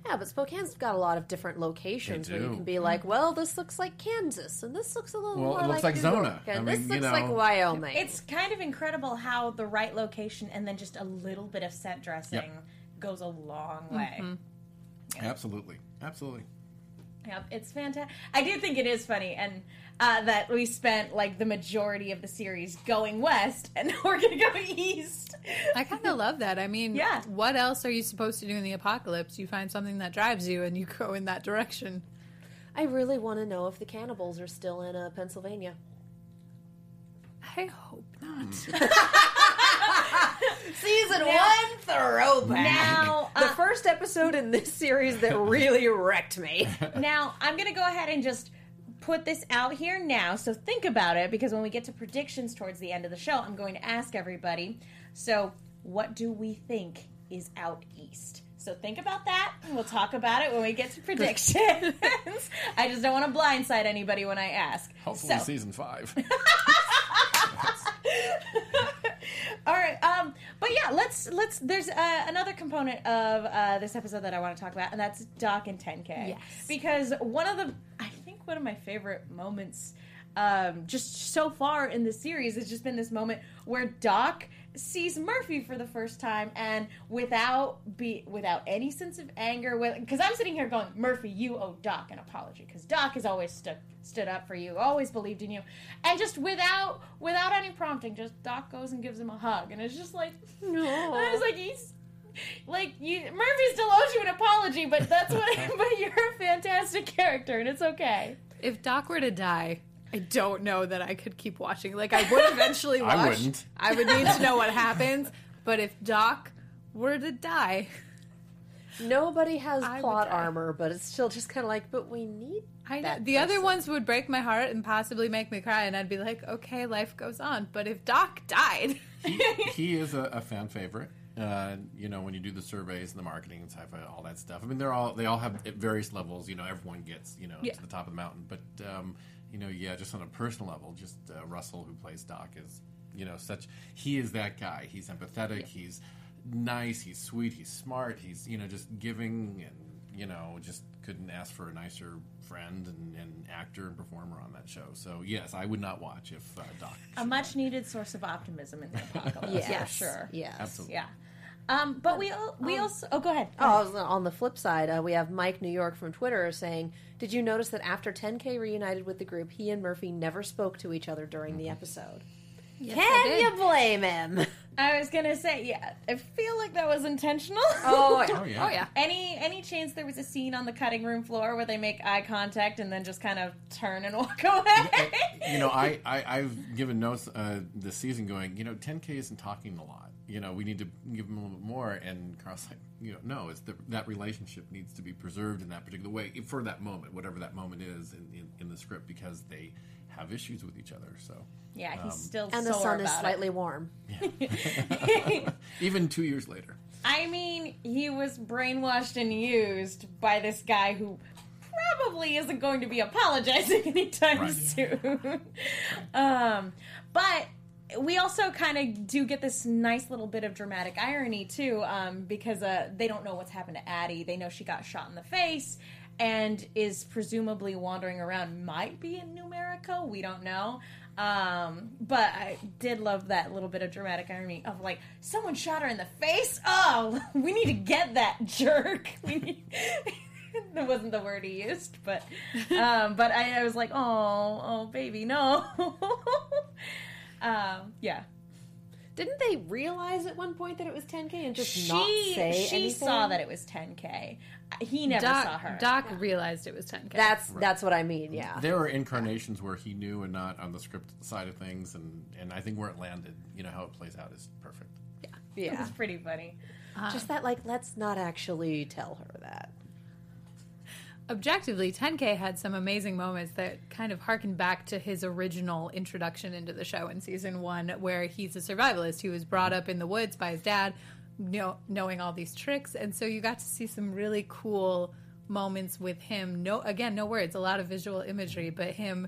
Yeah, but Spokane's got a lot of different locations where you can be like, well, this looks like Kansas, and this looks a little Well, more it looks like like Zona. York, and I this looks you like. Wyoming. It's kind of incredible how the right location and then just a little bit of set dressing Yep. goes a long mm-hmm. way. Absolutely, absolutely. Yep, it's fantastic. I do think it is funny, and uh, that we spent like the majority of the series going west, and we're gonna go east. I kind of love that. I mean, Yeah. what else are you supposed to do in the apocalypse? You find something that drives you and you go in that direction. I really want to know if the cannibals are still in uh, Pennsylvania. I hope not. Season one throwback. Now, the uh, first episode in this series that really wrecked me. now I'm gonna go ahead and just put this out here now. So think about it, because when we get to predictions towards the end of the show, I'm going to ask everybody. So, what do we think is out east? So think about that, and we'll talk about it when we get to predictions. I just don't want to blindside anybody when I ask. Hopefully, So- season five. All right, um, but yeah, let's let's. There's uh, another component of uh, this episode that I want to talk about, and that's Doc and 10K. Yes. because one of the, I think one of my favorite moments, um, just so far in the series has just been this moment where Doc sees Murphy for the first time and without be without any sense of anger because I'm sitting here going Murphy you owe Doc an apology because Doc has always stood stood up for you always believed in you. And just without without any prompting just Doc goes and gives him a hug. And it's just like no. I was like he's like you Murphy still owes you an apology but that's what but you're a fantastic character and it's okay. If Doc were to die, I don't know that I could keep watching. Like I would eventually watch. I wouldn't. I would need to know what happens. But if Doc were to die, Nobody has I plot die. armor, but it's still just kind of like, but we need. I know that the other person. ones would break my heart and possibly make me cry, and I'd be like, okay, life goes on. But if Doc died, he, he is a, a fan favorite. Uh, you know, when you do the surveys and the marketing and sci-fi, all that stuff. I mean, they're all they all have at various levels. You know, everyone gets you know Yeah. to the top of the mountain. But um, you know, yeah, just on a personal level, just uh, Russell, who plays Doc, is you know such. He is that guy. He's empathetic. He's nice. He's sweet. He's smart. He's you know just giving and you know just couldn't ask for a nicer friend and, and actor and performer on that show. So yes, I would not watch if uh, Doc. a much needed source of optimism in the apocalypse Yes, for sure Yes. Absolutely. yeah um but we al- we also oh go ahead Oh, I was- on the flip side, uh, we have Mike New York from Twitter saying, "Did you notice that after 10K reunited with the group, he and Murphy never spoke to each other during the episode? I Can you blame him? I was gonna say, yeah, I feel like that was intentional. Oh, Oh yeah. oh yeah, any any chance there was a scene on the cutting room floor where they make eye contact and then just kind of turn and walk away? you know, I, I I've given notes uh, this season going. You know, 10K isn't talking a lot. You know, we need to give them a little bit more. And Karl's like, you know, no, it's the, that relationship needs to be preserved in that particular way for that moment, whatever that moment is in, in, in the script, because they have issues with each other. So yeah, he's still and the sore sun is about slightly warm. it. even two years later, I mean, he was brainwashed and used by this guy who probably isn't going to be apologizing anytime Right. soon. um, but we also kind of do get this nice little bit of dramatic irony too, um, because uh, they don't know what's happened to Addie. They know she got shot in the face and is presumably wandering around. Might be in New Mexico. We don't know. Um, but I did love that little bit of dramatic irony of like someone shot her in the face. Oh, we need to get that jerk. We need. that wasn't the word he used, but um, but I, I was like, oh, oh, baby, no. um, yeah, Didn't they realize at one point that it was 10K and just she not say she anything? saw that it was 10k. He never Doc, saw her. Doc realized it was 10k. That's that's what I mean. Yeah. there are incarnations where he knew and not on the script side of things, and and I think where it landed, you know, how it plays out is perfect. Yeah, yeah. it's pretty funny. Just that, like, let's not actually tell her that. Objectively 10k had some amazing moments that kind of harken back to his original introduction into the show in season one where he's a survivalist he was brought up in the woods by his dad know, knowing all these tricks. And so you got to see some really cool moments with him. No again no words a lot of visual imagery but him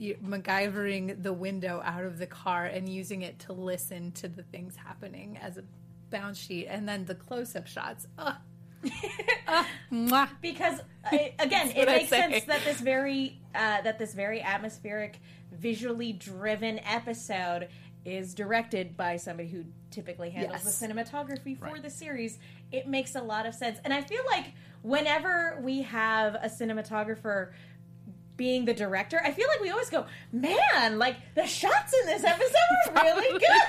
MacGyvering the window out of the car and using it to listen to the things happening as a bounce sheet. And then the close-up shots. Ugh. Because I, again it makes sense that this very uh, that this very atmospheric visually driven episode is directed by somebody who typically handles Yes. the cinematography for Right. the series it makes a lot of sense and i feel like whenever we have a cinematographer being the director i feel like we always go man like the shots in this episode are really good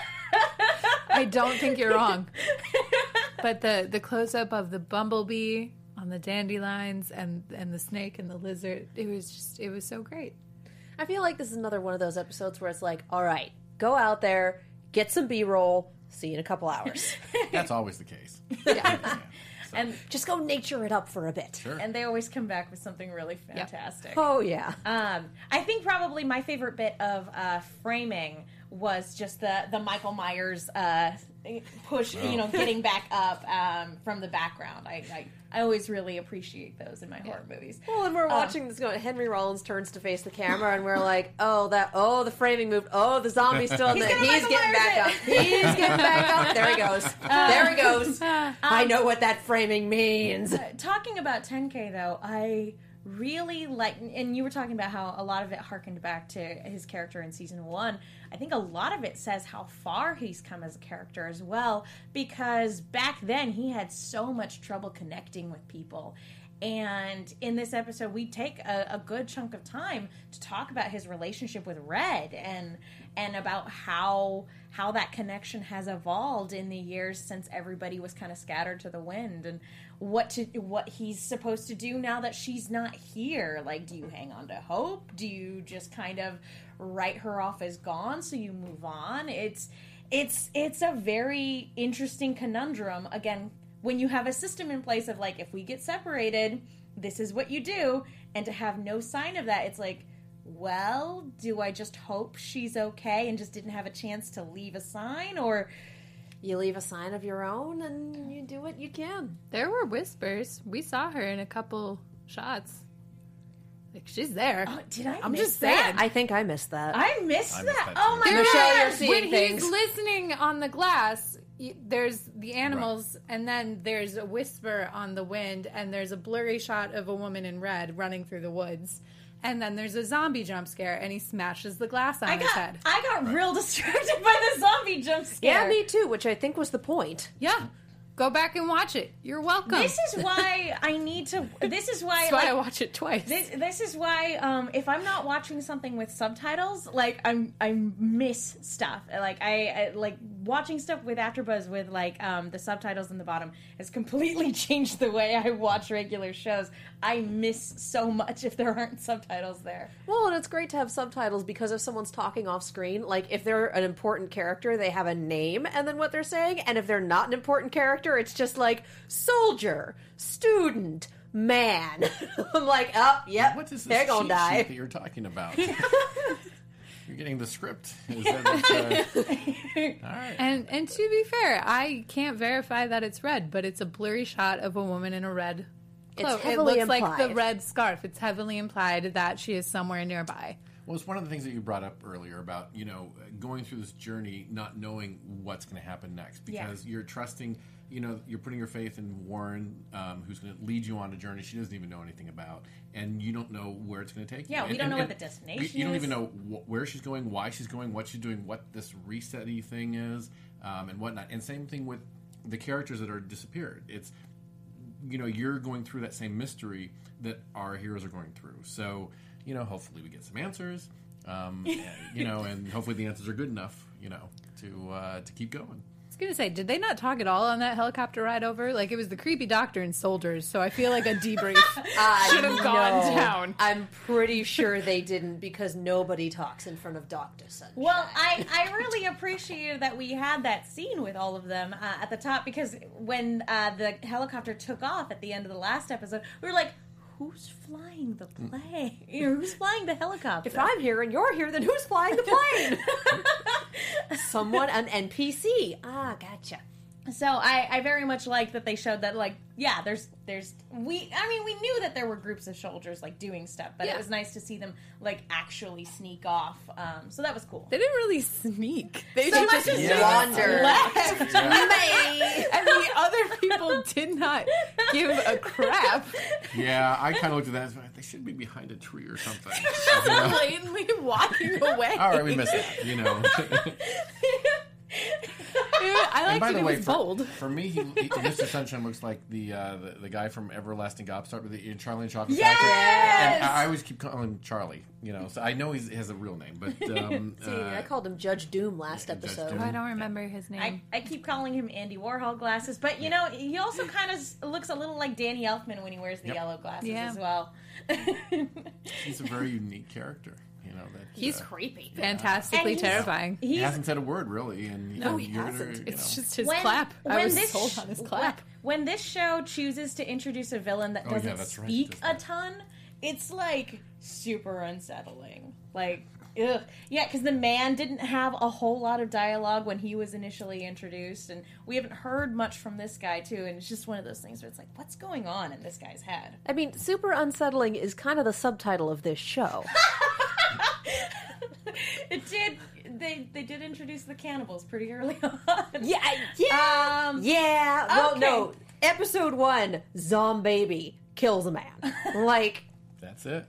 I don't think you're wrong. But the the close up of the bumblebee on the dandelions and and the snake and the lizard, it was just it was so great. I feel like this is another one of those episodes where it's like, all right, go out there, get some B roll, see you in a couple hours. That's always the case. and Just go nature it up for a bit. Sure. and they always come back with something really fantastic Oh, yeah. Um, I think probably my favorite bit of uh, framing was just the the Michael Myers uh, push, you know, getting back up um, from the background. I, I I always really appreciate those in my horror movies. Well, and we're um, watching this going. Henry Rollins turns to face the camera, and we're like, "Oh, that! Oh, the framing moved. Oh, the zombie's still in there. gonna He's getting back up. He's getting back up. There he goes. Uh, there he goes. Um, I know what that framing means. Uh, talking about 10K though, I really like and you were talking about how a lot of it harkened back to his character in season one i think a lot of it says how far he's come as a character as well because back then he had so much trouble connecting with people. And in this episode we take a, a good chunk of time to talk about his relationship with red and and about how how that connection has evolved in the years since everybody was kind of scattered to the wind. And what to what he's supposed to do now that she's not here. Like do you hang on to hope? Do you just kind of write her off as gone so you move on? It's it's it's a very interesting conundrum. Again when you have a system in place of like if we get separated this is what you do and to have no sign of that it's like well do i just hope she's okay and just didn't have a chance to leave a sign? Or You leave a sign of your own and you do what you can. There were whispers. We saw her in a couple shots. Like she's there. oh, did i I'm miss just that? saying. I think I missed that. I missed I that. missed that Oh my There Michelle, god! you're seeing when things. he's listening on the glass, y- there's the animals, and then there's a whisper on the wind, and there's a blurry shot of a woman in red running through the woods, and then there's a zombie jump scare, and he smashes the glass on I his got head. I got real distracted by the zombie jump scare. yeah, me too, which I think was the point. Yeah, go back and watch it. You're welcome. This is why I need to. This is why That's why like, I watch it twice. This, this is why um, if I'm not watching something with subtitles, like I'm I miss stuff. Like I, I like watching stuff with AfterBuzz with like um, the subtitles in the bottom has completely changed the way I watch regular shows. I miss so much if there aren't subtitles there. Well, and it's great to have subtitles because if someone's talking off screen, like if they're an important character, they have a name and then what they're saying, and if they're not an important character, it's just like soldier, student, man. I'm like, oh, yep, What is this they're gonna cheat die. sheet that you're talking about? you're getting the script. Is that, uh, all right. And and to be fair, I can't verify that it's red, but it's a blurry shot of a woman in a red cloak. it heavily looks like the red scarf. It's heavily implied that she is somewhere nearby. Well, it's one of the things that you brought up earlier about you know going through this journey, not knowing what's going to happen next, Yeah. because you're trusting. You know, you're putting your faith in Warren, um, who's going to lead you on a journey she doesn't even know anything about, and you don't know where it's going to take you. Yeah, we And- don't and- know what the destination You, you don't even know wh- where she's going, why she's going, what she's doing, what this resetty thing is, um, and whatnot. And same thing with the characters that are disappeared. It's you know you're going through that same mystery that our heroes are going through. So you know, hopefully we get some answers. Um, and, you know, and hopefully the answers are good enough. You know, to uh, to keep going. I was gonna say, did they not talk at all on that helicopter ride over? Like it was the creepy doctor and soldiers, so I feel like a debrief should have gone No, down. I'm pretty sure they didn't because nobody talks in front of Doctor Sunshine. Well, I, I really appreciated that we had that scene with all of them uh, at the top because when uh, the helicopter took off at the end of the last episode, we were like, who's flying the plane? You know, who's flying the helicopter? if I'm here and you're here, then who's flying the plane? Someone, an NPC. Ah, gotcha. So I, I very much like that they showed that like yeah there's there's we I mean we knew that there were groups of soldiers like doing stuff but Yeah. it was nice to see them like actually sneak off um, so that was cool. They didn't really sneak. They So just much as Yeah. Wander. left. and the other people did not give a crap. Yeah, I kind of looked at that. and said, They should be behind a tree or something. You know? Blatantly walking away. All right, we missed that. You know. I and liked by the way, was for, bold. for me, he, he, Mr. Sunshine looks like the, uh, the the guy from Everlasting Gobstopper with the Charlie and Chocolate Yes! Factory. And I, I always keep calling him Charlie. You know, so I know he's, he has a real name, but um, See, uh, I called him Judge Doom last Judge episode. Doom. I don't remember his name. I, I keep calling him Andy Warhol glasses, but you know he also kind of looks a little like Danny Elfman when he wears the Yep. yellow glasses Yeah. as well. he's a very unique character. You know that He's uh, creepy. fantastically he's- terrifying. He He's hasn't said a word really, and No, and he hasn't. you It's know. just his when, clap. I was this sold on his clap. When, when this show chooses to introduce a villain that Oh, doesn't that's right, speak doesn't a it? ton, it's like super unsettling. Like, ugh. Yeah, because the man didn't have a whole lot of dialogue when he was initially introduced, and we haven't heard much from this guy, too, and it's just one of those things where it's like, what's going on in this guy's head? I mean, super unsettling is kind of the subtitle of this show. it did. They, they did introduce the cannibals pretty early on. yeah, yeah, Um, yeah. Well, okay. no. Episode one, Zombaby kills a man. like, That's it.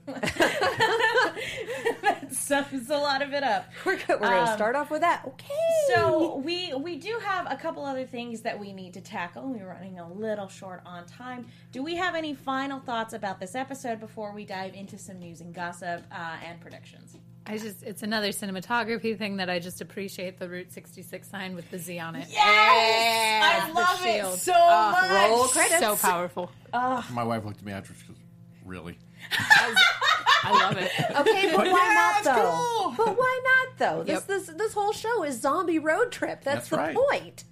That sums a lot of it up. We're, go- we're going to start off with that. Okay. So we we do have a couple other things that we need to tackle. We're running a little short on time. Do we have any final thoughts about this episode before we dive into some news and gossip uh, and predictions? I just, it's another cinematography thing that I just appreciate the Route 66 sign with the Z on it. Yes, I love it so Oh, much. roll credits. So powerful. Ah. My wife looked at me after she goes, "Really?" I love it. Okay, but why Yeah, not though? cool. But why not though? This Yep. this this whole show is zombie road trip. That's, That's the right. point.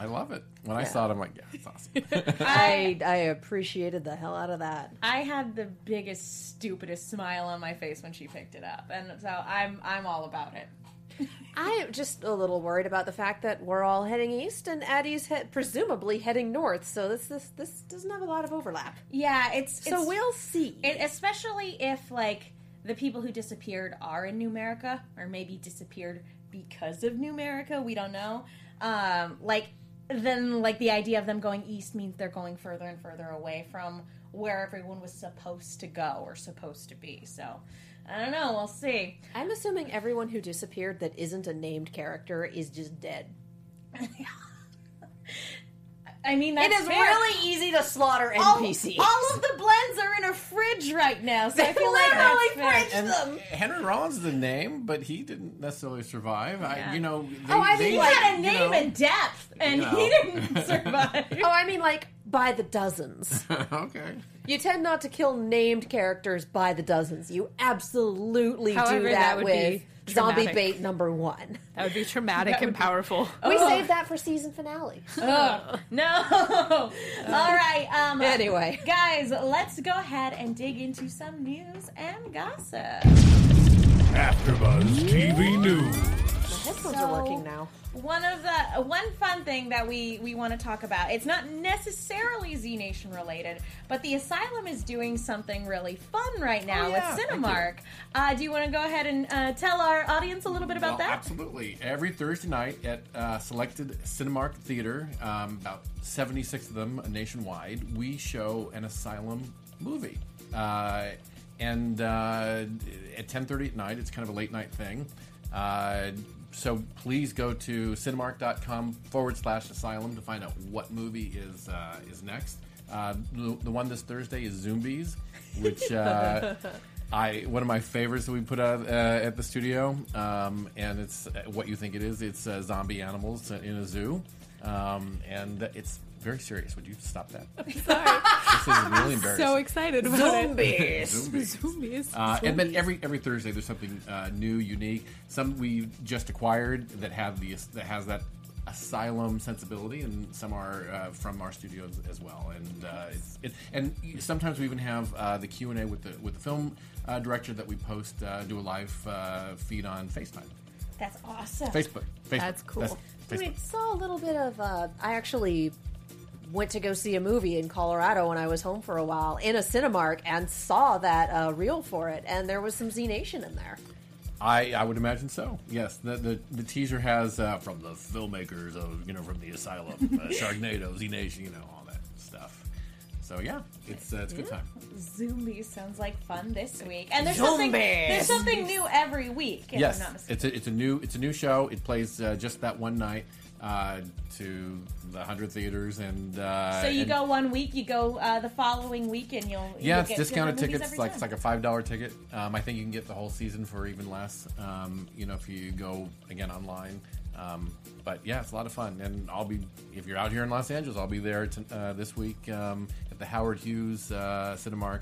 I love it. When I saw it, I'm like, "Yeah, it's awesome." I I appreciated the hell out of that. I had the biggest, stupidest smile on my face when she picked it up, and so I'm I'm all about it. I'm just a little worried about the fact that we're all heading east and Addie's he- presumably heading north. So this this this doesn't have a lot of overlap. Yeah, it's, So it's we'll see. It, especially if like the people who disappeared are in New America, or maybe disappeared because of New America. We don't know. Um, like then, like the idea of them going east means they're going further and further away from where everyone was supposed to go or supposed to be. So I don't know. We'll see. I'm assuming everyone who disappeared that isn't a named character is just dead. I mean, that's it is fair. really easy to slaughter All, NPCs. all of the blends are in a fridge right now, so I feel like Literally that's fridge and them. Henry Rollins is the name, but he didn't necessarily survive. I, you know, they, Oh, I they, mean, He like, had a you name know- and depth, and You he didn't survive. Oh, I mean, like by the dozens. okay. You tend not to kill named characters by the dozens. You absolutely However, do that that, would with be zombie traumatic. bait number one. That would be traumatic and powerful. We saved that for season finale. No. All right. Um, Anyway. guys, let's go ahead and dig into some news and gossip. AfterBuzz TV News. My headphones So- are working now. One of the one fun thing that we we want to talk about. It's not necessarily Z Nation related, but the Asylum is doing something really fun right now Oh, yeah, with thank Cinemark. Uh, do you want to go ahead and uh, tell our audience a little bit about Well, that? Absolutely. Every Thursday night at uh, selected Cinemark Theater, um, about 76 of them nationwide, we show an Asylum movie. Uh, and uh, at 10.30 at night, it's kind of a late night thing. Uh, so please go to cinemark.com forward slash asylum to find out what movie is uh, is next. Uh, the, the one this Thursday is Zoombies, which uh, I one of my favorites that we put out uh, at the studio, um, and it's uh, what you think it is. It's uh, zombie animals in a zoo, um, and it's very serious. Would you stop that? Sorry. This is really embarrassing. so excited about it. Zoombies. Zoombies. Uh, and then every every Thursday there's something uh, new, unique. Some we just acquired that have the that has that asylum sensibility, and some are uh, from our studios as well. And uh, it's it, and sometimes we even have uh, the Q and A with the with the film uh, director that we post uh, do a live uh, feed on FaceTime, That's awesome. Facebook. Facebook. That's cool. I Facebook. saw a little bit of. Uh, I actually went to go see a movie in Colorado when I was home for a while in a Cinemark and saw that uh, reel for it, and there was some Z Nation in there. I, I would imagine so. Yes, the the, the teaser has uh, from the filmmakers of you know from the Asylum, uh, Sharknado, Z Nation, you know all that stuff. So yeah, it's uh, it's a good time. Zoombies sounds like fun this week, and there's something Zoombies. there's something new every week. If yes, I'm not mistaken. it's a, it's a new it's a new show. It plays uh, just that one night uh, to the hundred theaters, and uh, So you and- go one week, you go uh, the following week, and you'll Yeah, you'll it's get discounted tickets. Like time. it's like a five dollar ticket. Um, I think you can get the whole season for even less. Um, you know, if you go again online. Um, but yeah, it's a lot of fun, and I'll be if you're out here in Los Angeles, I'll be there t- uh, this week um, at the Howard Hughes uh, Cinemark.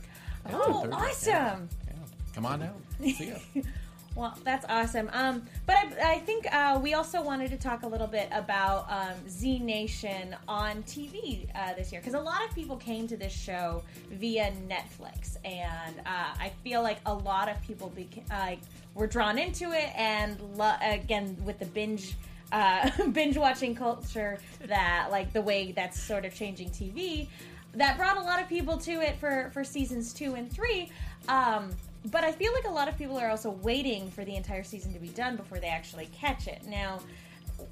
Oh, awesome. Yeah, yeah. Come on out. See ya. Well, that's awesome. Um, but I, I think uh, we also wanted to talk a little bit about um, Z Nation on TV uh, this year because a lot of people came to this show via Netflix, and uh, I feel like a lot of people beca- were drawn into it, and lo- again with the binge. Uh, binge watching culture that like the way that's sort of changing TV that brought a lot of people to it for for seasons two and three um, but I feel like a lot of people are also waiting for the entire season to be done before they actually catch it. Now,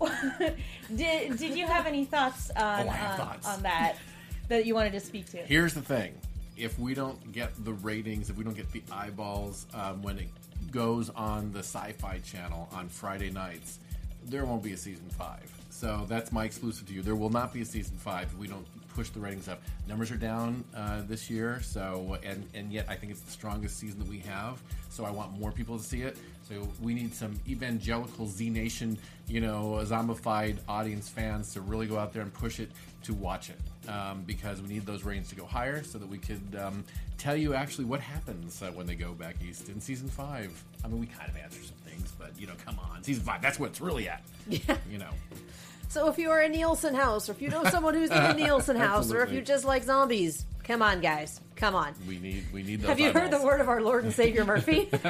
did did you have any thoughts on Oh, have um, thoughts. on that that you wanted to speak to? Here's the thing. if we don't get the ratings, if we don't get the eyeballs um, when it goes on the Sci-Fi Channel on Friday nights, there won't be a season five. So that's my exclusive to you. There will not be a season five if we don't push the ratings up. Numbers are down uh, this year, so and and yet I think it's the strongest season that we have. So I want more people to see it. So we need some evangelical Z Nation, you know, zombified audience fans to really go out there and push it to watch it. Um, because we need those ratings to go higher so that we could um, tell you actually what happens uh, when they go back east in season five. I mean, we kind of answer some things, but you know, come on, season five, that's what it's really at. Yeah. You know. So if you are a Nielsen house, or if you know someone who's in a Nielsen house, or if you just like zombies, come on, guys, come on. We need we need those. Have you heard the word of our Lord and Savior Murphy?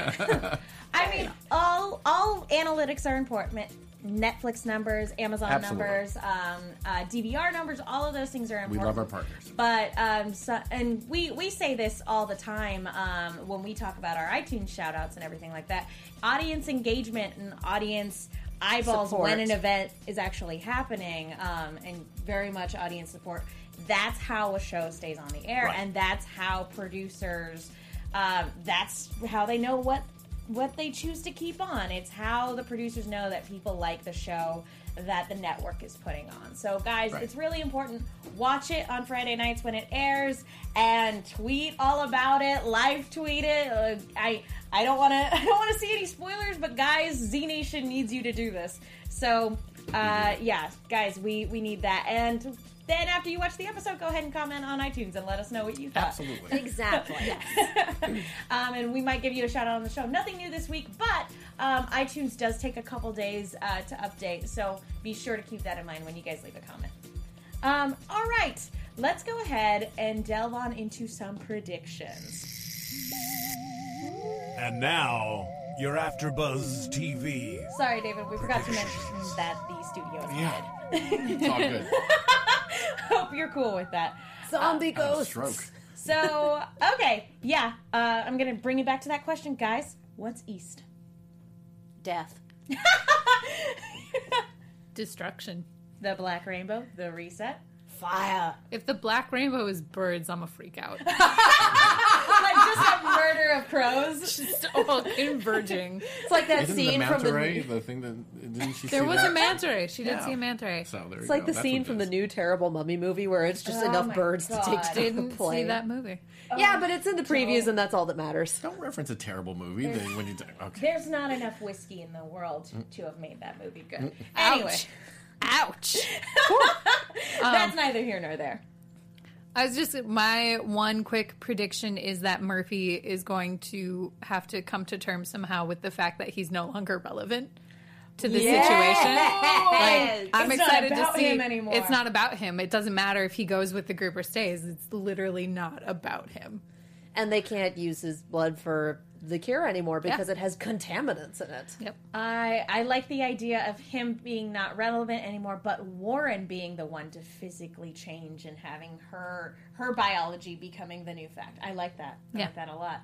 I mean, all all analytics are important. Netflix numbers, Amazon Absolutely. numbers, um, uh, DVR numbers, all of those things are important. We love our partners. But um, so, and we we say this all the time um, when we talk about our iTunes shout outs and everything like that. Audience engagement and audience eyeballs Support. when an event is actually happening, um, and very much audience support. That's how a show stays on the air, Right. and that's how producers. Um, that's how they know what what they choose to keep on. It's how the producers know that people like the show that the network is putting on. So, guys, Right. it's really important. Watch it on Friday nights when it airs, and tweet all about it. Live tweet it. Uh, I I don't want to I don't want to see any spoilers, but guys, Z Nation needs you to do this. So, uh, yeah, guys, we we need that. And then after you watch the episode, go ahead and comment on iTunes and let us know what you thought. Absolutely. exactly. um, and we might give you a shout out on the show. Nothing new this week, but um, iTunes does take a couple days uh, to update, so be sure to keep that in mind when you guys leave a comment. Um, all right, let's go ahead and delve on into some predictions. And now, your AfterBuzz TV. Sorry, David, we forgot to mention that the studio is Yeah. muted. It's all good. Hope you're cool with that. Zombie I had a ghosts. stroke. So, okay, yeah, uh, I'm gonna bring it back to that question, guys. What's east? Death. Destruction. The black rainbow, the reset. Fire. If the black rainbow is birds, I'm a freak out. like just a murder of crows. Just all converging. It's like that Isn't scene the from manta the. ray the thing that didn't she? There see was that? a manta ray. She did Yeah. see a manta ray. So there It's you like go. the That's scene what from it the is. new terrible mummy movie where it's just Oh enough my birds to take God. down Didn't the see plane. that movie. Yeah, but it's in the previews, and that's all that matters. Don't reference a terrible movie then when you. Okay. There's not enough whiskey in the world to have made that movie good. Mm. Anyway, Ouch. that's neither here nor there. I was just my one quick prediction is that Murphy is going to have to come to terms somehow with the fact that he's no longer relevant to the situation. Like, I'm It's not excited to see. him anymore. It's not about him. It doesn't matter if he goes with the group or stays. It's literally not about him. And they can't use his blood for the cure anymore because Yeah. it has contaminants in it. Yep. I I like the idea of him being not relevant anymore, but Warren being the one to physically change and having her her biology becoming the new fact. I like that. I Yeah. like that a lot.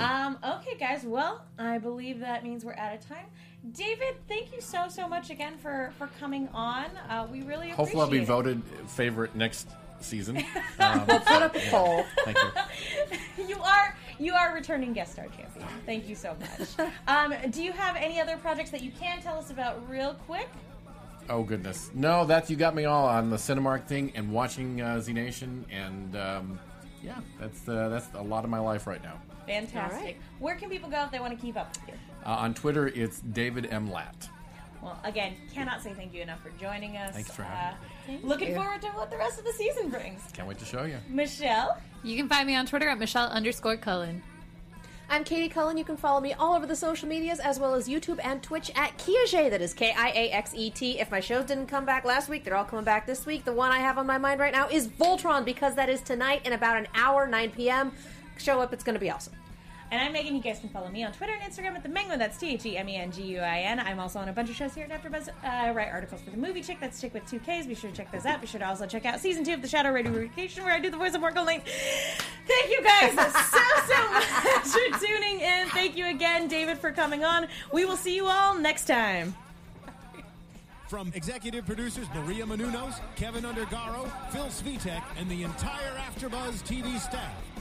Um, okay, guys. Well, I believe that means we're out of time. David, thank you so so much again for for coming on. Uh, we really appreciate Hopefully, I'll be it. voted favorite next season. Um, Put up a poll. thank you. You are you are returning guest star champion. Thank you so much. um, do you have any other projects that you can tell us about real quick? Oh goodness, no! That's you got me all on the Cinemark thing and watching uh, Z Nation, and um, yeah, that's uh, that's a lot of my life right now. Fantastic. All right. Where can people go if they want to keep up with you? Uh, on Twitter, it's David M Latt. Well, again, cannot say thank you enough for joining us. Thanks for having me. Looking you. forward to what the rest of the season brings. Can't wait to show you. Michelle, You can find me on Twitter at Michelle underscore Cullen. I'm Katie Cullen. You can follow me all over the social medias as well as YouTube and Twitch at Kiaxet. That is K I A X E T. If my shows didn't come back last week, they're all coming back this week. The one I have on my mind right now is Voltron because that is tonight in about an hour, 9 p.m. Show up, it's going to be awesome. And I'm Megan. You guys can follow me on Twitter and Instagram at the Menguin. That's T H E M E N G U I N. I'm also on a bunch of shows here at AfterBuzz. Uh, I write articles for the Movie Chick. That's Chick with two Ks. Be sure to check those out. Be sure to also check out season two of the Shadow Radio Vacation, where I do the voice of Morgan Link. Thank you guys so so much for tuning in. Thank you again, David, for coming on. We will see you all next time. From executive producers Maria Menounos, Kevin Undergaro, Phil Svitek, and the entire AfterBuzz TV staff,